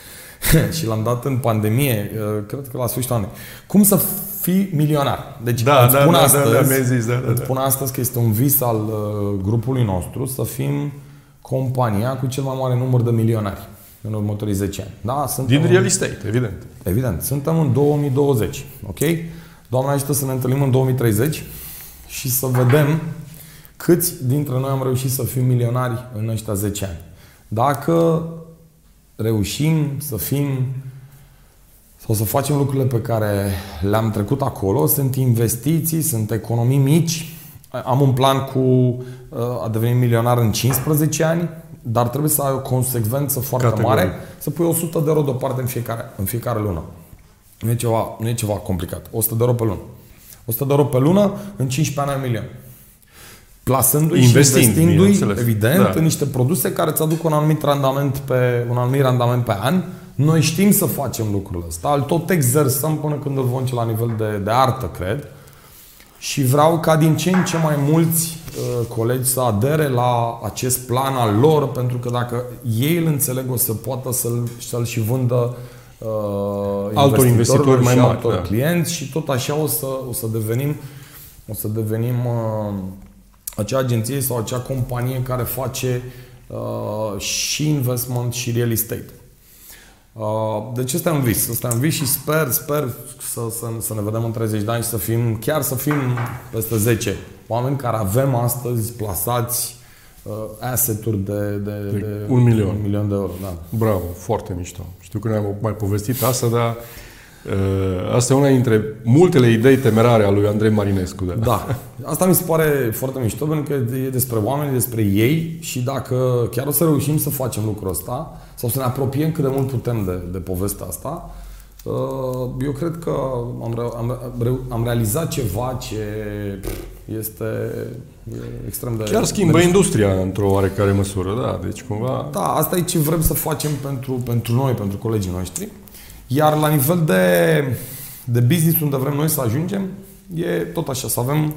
Speaker 2: și l-am dat în pandemie, uh, cred că la sfârșitul anului. Cum să fii milionar. Deci
Speaker 1: da, îți da, spun da, astăzi, da, da, zis, da, da,
Speaker 2: îți spun astăzi că este un vis al uh, grupului nostru să fim compania cu cel mai mare număr de milionari în următorii 10 ani. Da,
Speaker 1: suntem Din real estate, evident.
Speaker 2: Evident. Suntem în 2020, ok? Doamne ajută să ne întâlnim în 2030 și să vedem câți dintre noi am reușit să fim milionari în ăștia 10 ani. Dacă reușim să fim sau să facem lucrurile pe care le-am trecut acolo, sunt investiții, sunt economii mici. Am un plan cu uh, a deveni milionar în 15 ani, dar trebuie să ai o consecvență foarte Categorie. mare, să pui 100 de euro deoparte în fiecare, în fiecare lună. Nu e, ceva, nu e ceva complicat. 100 de euro pe lună. 100 de euro pe lună, în 15 ani ai un milion. plasându-i
Speaker 1: Investind,
Speaker 2: și investindu-i,
Speaker 1: bineînțeles.
Speaker 2: evident,
Speaker 1: Da.
Speaker 2: în niște produse care îți aduc un anumit randament pe, un anumit randament pe an. Noi știm să facem lucrul ăsta, îl tot exersăm până când îl vom ce la nivel de, de artă, cred. Și vreau ca din ce în ce mai mulți uh, colegi să adere la acest plan al lor, pentru că dacă ei îl înțeleg, o să poată să-l, să-l și vândă uh,
Speaker 1: Altor
Speaker 2: investitorilor
Speaker 1: investitori mai
Speaker 2: și
Speaker 1: mari,
Speaker 2: altor
Speaker 1: da.
Speaker 2: clienți și tot așa o să, o să devenim, o să devenim uh, acea agenție sau acea companie care face uh, și investment și real estate. Uh, Deci ăsta e un vis, ăsta e un vis și sper, sper să, să, să ne vedem în 30 de ani și să fim, chiar să fim peste 10 oameni care avem astăzi plasați uh, asset-uri de, de, de,
Speaker 1: un milion.
Speaker 2: un milion de euro. Da.
Speaker 1: Bravo, foarte mișto. Știu că ne-am mai povestit asta, dar uh, asta e una dintre multele idei temerare a lui Andrei Marinescu. Da.
Speaker 2: Da. Asta mi se pare foarte mișto, pentru că e despre oameni, e despre ei și dacă chiar o să reușim să facem lucrul ăsta, sau să ne apropiem cât de mult putem de, de povestea asta, uh, eu cred că am, re- am, re- am realizat ceva ce este e extrem de...
Speaker 1: Chiar schimbă
Speaker 2: de
Speaker 1: industria într-o oarecare măsură, da. Deci cumva...
Speaker 2: Da, asta e ce vrem să facem pentru, pentru noi, pentru colegii noștri. Iar la nivel de, de business unde vrem noi să ajungem, e tot așa, să avem nu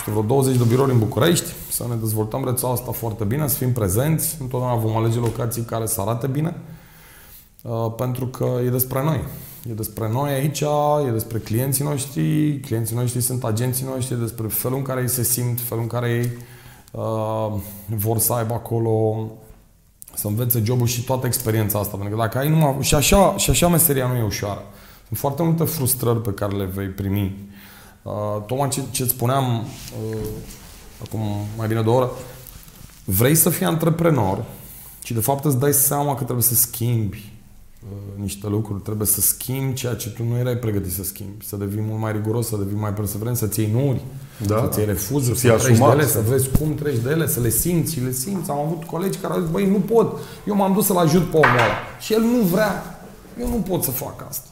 Speaker 2: știu, vreo 20 de birouri în București, să ne dezvoltăm rețeaua asta foarte bine, să fim prezenți, întotdeauna vom alege locații care să arate bine, uh, pentru că e despre noi. E despre noi aici, e despre clienții noștri, clienții noștri sunt agenții noștri, e despre felul în care ei se simt, felul în care ei uh, vor să aibă acolo să învețe jobul și toată experiența asta. Pentru că dacă ai numai... Și așa, și așa meseria nu e ușoară. Sunt foarte multe frustrări pe care le vei primi. Uh, tocmai ce, ce îți spuneam uh, acum mai bine de o oră, vrei să fii antreprenor și de fapt îți dai seama că trebuie să schimbi uh, niște lucruri, trebuie să schimbi ceea ce tu nu erai pregătit să schimbi, să devii mult mai riguros, să devii mai perseverent, să-ți iei nuri,
Speaker 1: Da.
Speaker 2: să-ți iei refuzuri,
Speaker 1: Să
Speaker 2: să,
Speaker 1: fii
Speaker 2: treci de
Speaker 1: asumat,
Speaker 2: ele,
Speaker 1: să-
Speaker 2: să vezi cum treci de ele, să le simți și le simți. Am avut colegi care au zis, băi, nu pot, eu m-am dus să-l ajut pe omul ăla și el nu vrea, eu nu pot să fac asta.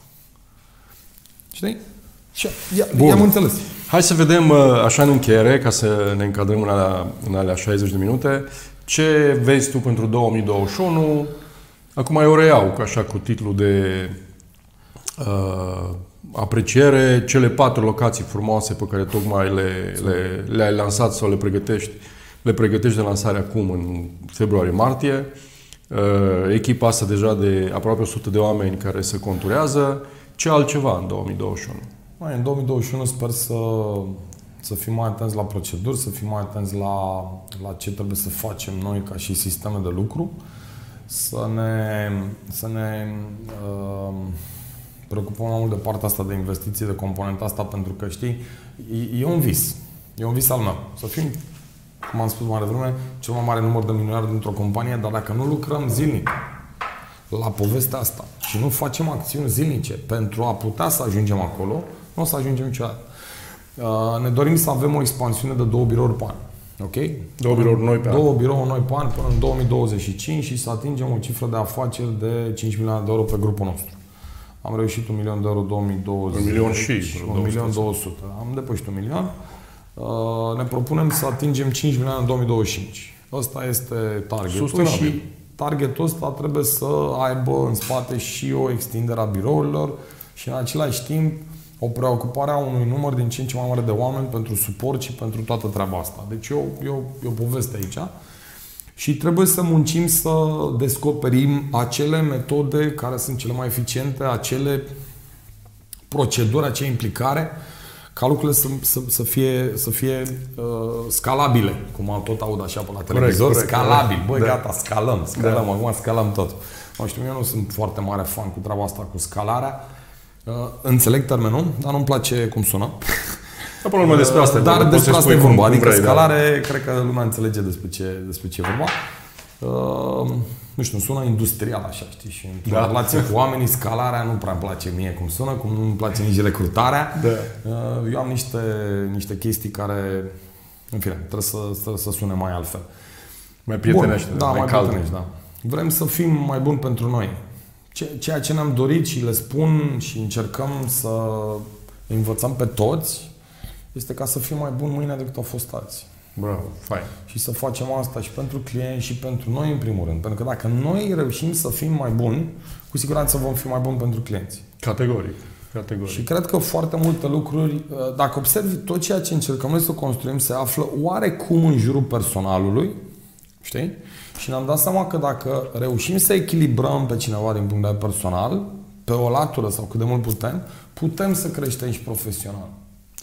Speaker 2: Știi? Și i-
Speaker 1: Bun.
Speaker 2: i-am înțeles.
Speaker 1: Hai să vedem, uh, așa în încheiere, ca să ne încadrăm în alea, în alea 60 de minute, ce vezi tu pentru 2021. Acum eu reiau, ca așa, cu titlul de uh, apreciere, cele patru locații frumoase pe care tocmai le, le, le-ai lansat sau le pregătești, le pregătești de lansare acum în februarie-martie. Uh, echipa asta deja de aproape 100 de oameni care se conturează. Ce altceva în 2021?
Speaker 2: Mai, în 2021 sper să, să fim mai atenți la proceduri, să fim mai atenți la, la ce trebuie să facem noi ca și sisteme de lucru, să ne, să ne uh, preocupăm mai mult de partea asta de investiții, de componenta asta, pentru că, știi, e, e un vis. E un vis al meu. Să fim, cum am spus mai devreme, cel mai mare număr de milionari dintr-o companie, dar dacă nu lucrăm zilnic la povestea asta și nu facem acțiuni zilnice pentru a putea să ajungem acolo, nu o să ajungem niciodată. Uh, Ne dorim să avem o expansiune de două birouri pe an. Ok?
Speaker 1: Două birouri noi pe an.
Speaker 2: Două birouri noi pe an până în 2025 și să atingem o cifră de afaceri de 5 milioane de euro pe grupul nostru. Am reușit un milion de euro 2020.
Speaker 1: Un milion și,
Speaker 2: un milion 200. Am depășit un milion. Uh, Ne propunem să atingem 5 milioane în 2025. Ăsta este targetul
Speaker 1: Sustenabil.
Speaker 2: și targetul ăsta trebuie să aibă în spate și o extindere a birourilor și în același timp o preocupare a unui număr din ce în ce mai mare de oameni pentru suport și pentru toată treaba asta. Deci e o, e o, e o poveste aici. Și trebuie să muncim să descoperim acele metode care sunt cele mai eficiente, acele proceduri, acea implicare, ca lucrurile să, să, să fie, să fie uh, scalabile, cum am tot aud așa pe la televizor,
Speaker 1: corect,
Speaker 2: scalabil. Băi,
Speaker 1: da.
Speaker 2: gata, scalăm, scalăm, da. acum scalăm tot. Nu știu, eu nu sunt foarte mare fan cu treaba asta, cu scalarea. Uh, înțeleg termenul, dar nu-mi place cum sună.
Speaker 1: Dar până la urmă despre asta e
Speaker 2: Dar
Speaker 1: vorba, poți
Speaker 2: despre
Speaker 1: să
Speaker 2: asta e
Speaker 1: spui cum-
Speaker 2: vorba.
Speaker 1: cum
Speaker 2: Adică
Speaker 1: vrei, da.
Speaker 2: scalare, cred că lumea înțelege despre ce, despre ce e vorba. Uh, nu știu, îmi sună industrial așa, știi? Și într-o
Speaker 1: Da.
Speaker 2: relație cu oamenii, scalarea nu prea îmi place mie cum sună, cum nu îmi place nici recrutarea.
Speaker 1: Da.
Speaker 2: Uh, eu am niște, niște chestii care, în fine, trebuie să, să, să sune mai altfel.
Speaker 1: Mai prietenește,
Speaker 2: Bun, da,
Speaker 1: mai,
Speaker 2: mai
Speaker 1: cald.
Speaker 2: prietenești, da. Vrem să fim mai buni pentru noi. Ce- Ceea ce ne-am dorit și le spun și încercăm să învățăm pe toți este ca să fim mai buni mâine decât au fost azi.
Speaker 1: Bravo, fain.
Speaker 2: Și să facem asta și pentru clienți și pentru noi în primul rând. Pentru că dacă noi reușim să fim mai buni, cu siguranță vom fi mai buni pentru clienți.
Speaker 1: Categoric. Categoric.
Speaker 2: Și cred că foarte multe lucruri, uh, dacă observi tot ceea ce încercăm noi să construim, se află oarecum în jurul personalului, știi? Și ne-am dat seama că dacă reușim să echilibrăm pe cineva din punct de vedere personal, pe o latură sau cât de mult putem, putem să creștem și profesional.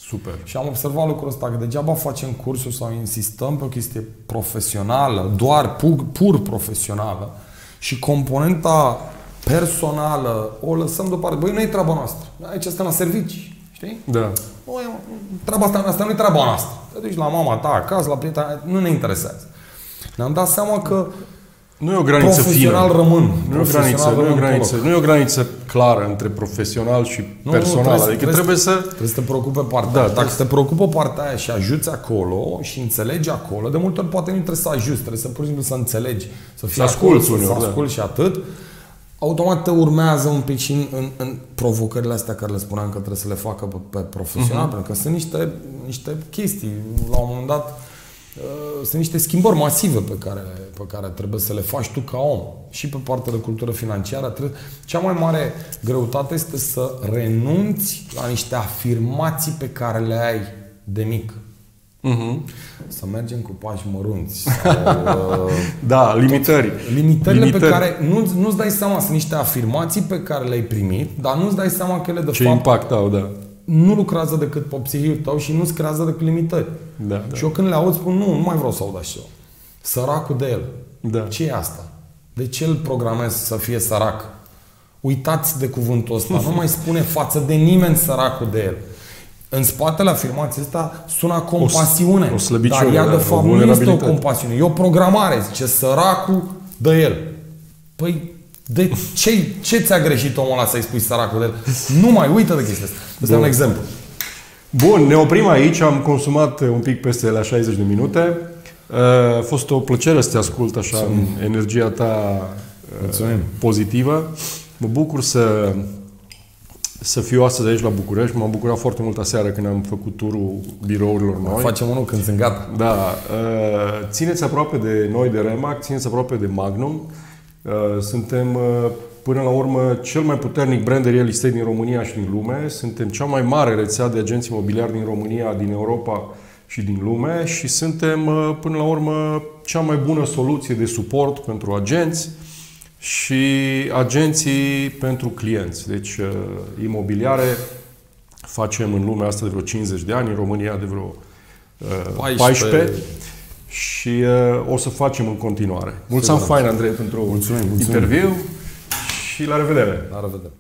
Speaker 1: Super.
Speaker 2: Și am observat lucrul ăsta, că degeaba facem cursuri sau insistăm pe o chestie profesională, doar pur, pur profesională, și componenta personală o lăsăm deoparte. Băi, nu e treaba noastră. Aici este la servici. Știi?
Speaker 1: Da.
Speaker 2: Băi, treaba asta, asta nu e treaba noastră. Te duci la mama ta, acasă, la prietena, nu ne interesează. Ne-am dat seama că
Speaker 1: nu e o graniță
Speaker 2: profesional
Speaker 1: fină.
Speaker 2: rămân.
Speaker 1: Nu e, o graniță, nu, e o graniță, nu e o graniță clară între profesional și
Speaker 2: Nu,
Speaker 1: personal.
Speaker 2: Nu,
Speaker 1: adică trebuie, trebuie să...
Speaker 2: Trebuie să te preocupe partea
Speaker 1: Da,
Speaker 2: aia. Dacă
Speaker 1: trebuie
Speaker 2: te preocupă partea aia și ajuți acolo și înțelegi acolo, de multe ori poate nu trebuie să ajuți, trebuie să pur și simplu să înțelegi, să fii
Speaker 1: Să asculți
Speaker 2: acolo,
Speaker 1: uneori,
Speaker 2: să
Speaker 1: da.
Speaker 2: asculți și atât. Automat te urmează un pic și în, în, în provocările astea care le spuneam că trebuie să le facă pe, pe profesional, uh-huh. pentru că sunt niște, niște chestii. La un moment dat uh, sunt niște schimbări masive pe care, pe care trebuie să le faci tu ca om. Și pe partea de cultură financiară. Trebuie, cea mai mare greutate este să renunți la niște afirmații pe care le ai de mic.
Speaker 1: Uh-huh.
Speaker 2: Să mergem cu pași mărunți. Sau, uh,
Speaker 1: Da, limitări.
Speaker 2: limitările
Speaker 1: Limitări.
Speaker 2: pe care nu, nu-ți dai seama, sunt niște afirmații pe care le-ai primit, dar nu-ți dai seama că ele de
Speaker 1: Ce
Speaker 2: fapt
Speaker 1: impact au, da.
Speaker 2: Nu lucrează decât pe psihiul tău și nu-ți creează decât limitări.
Speaker 1: Da, da.
Speaker 2: Și eu când le aud spun, nu, nu mai vreau să aud așa. Săracul de el.
Speaker 1: Da.
Speaker 2: Ce e asta? De ce îl programez să fie sărac? Uitați de cuvântul ăsta. Nu mai spune față de nimeni săracul de el. În spatele afirmației asta sună compasiune.
Speaker 1: o slăbiciune,
Speaker 2: dar ea
Speaker 1: da,
Speaker 2: de
Speaker 1: o
Speaker 2: fapt nu este o
Speaker 1: vulnerabilitate.
Speaker 2: compasiune. E o programare. Zice săracul de el. Păi de ce, ce ți-a greșit omul ăla să-i spui săracul de el? Nu mai uită de chestia asta. Asta e un
Speaker 1: Bun.
Speaker 2: exemplu.
Speaker 1: Bun, ne oprim aici. Am consumat un pic peste la 60 de minute. Uh, A fost o plăcere să te ascult așa în energia ta uh,
Speaker 2: Mulțumim.
Speaker 1: pozitivă. Mă bucur să, să fiu astăzi aici la București. M-am bucurat foarte mult aseară când am făcut turul birourilor noi.
Speaker 2: Facem unul când sunt gata.
Speaker 1: Da, uh, țineți aproape de noi, de Remac, țineți aproape de Magnum. Uh, Suntem, uh, până la urmă, cel mai puternic brand de real estate din România și din lume. Suntem cea mai mare rețea de agenți imobiliari din România, din Europa și din lume și suntem, uh, până la urmă, cea mai bună soluție de suport pentru agenți și agenții pentru clienți. Deci, uh, imobiliare facem în lumea asta de vreo 50 de ani, în România de vreo uh, 14. 14 și uh, o să facem în continuare. Mulțumim fain, Andrei, pentru
Speaker 2: Mulțumim, mulțumim.
Speaker 1: interviu și la revedere!
Speaker 2: La revedere.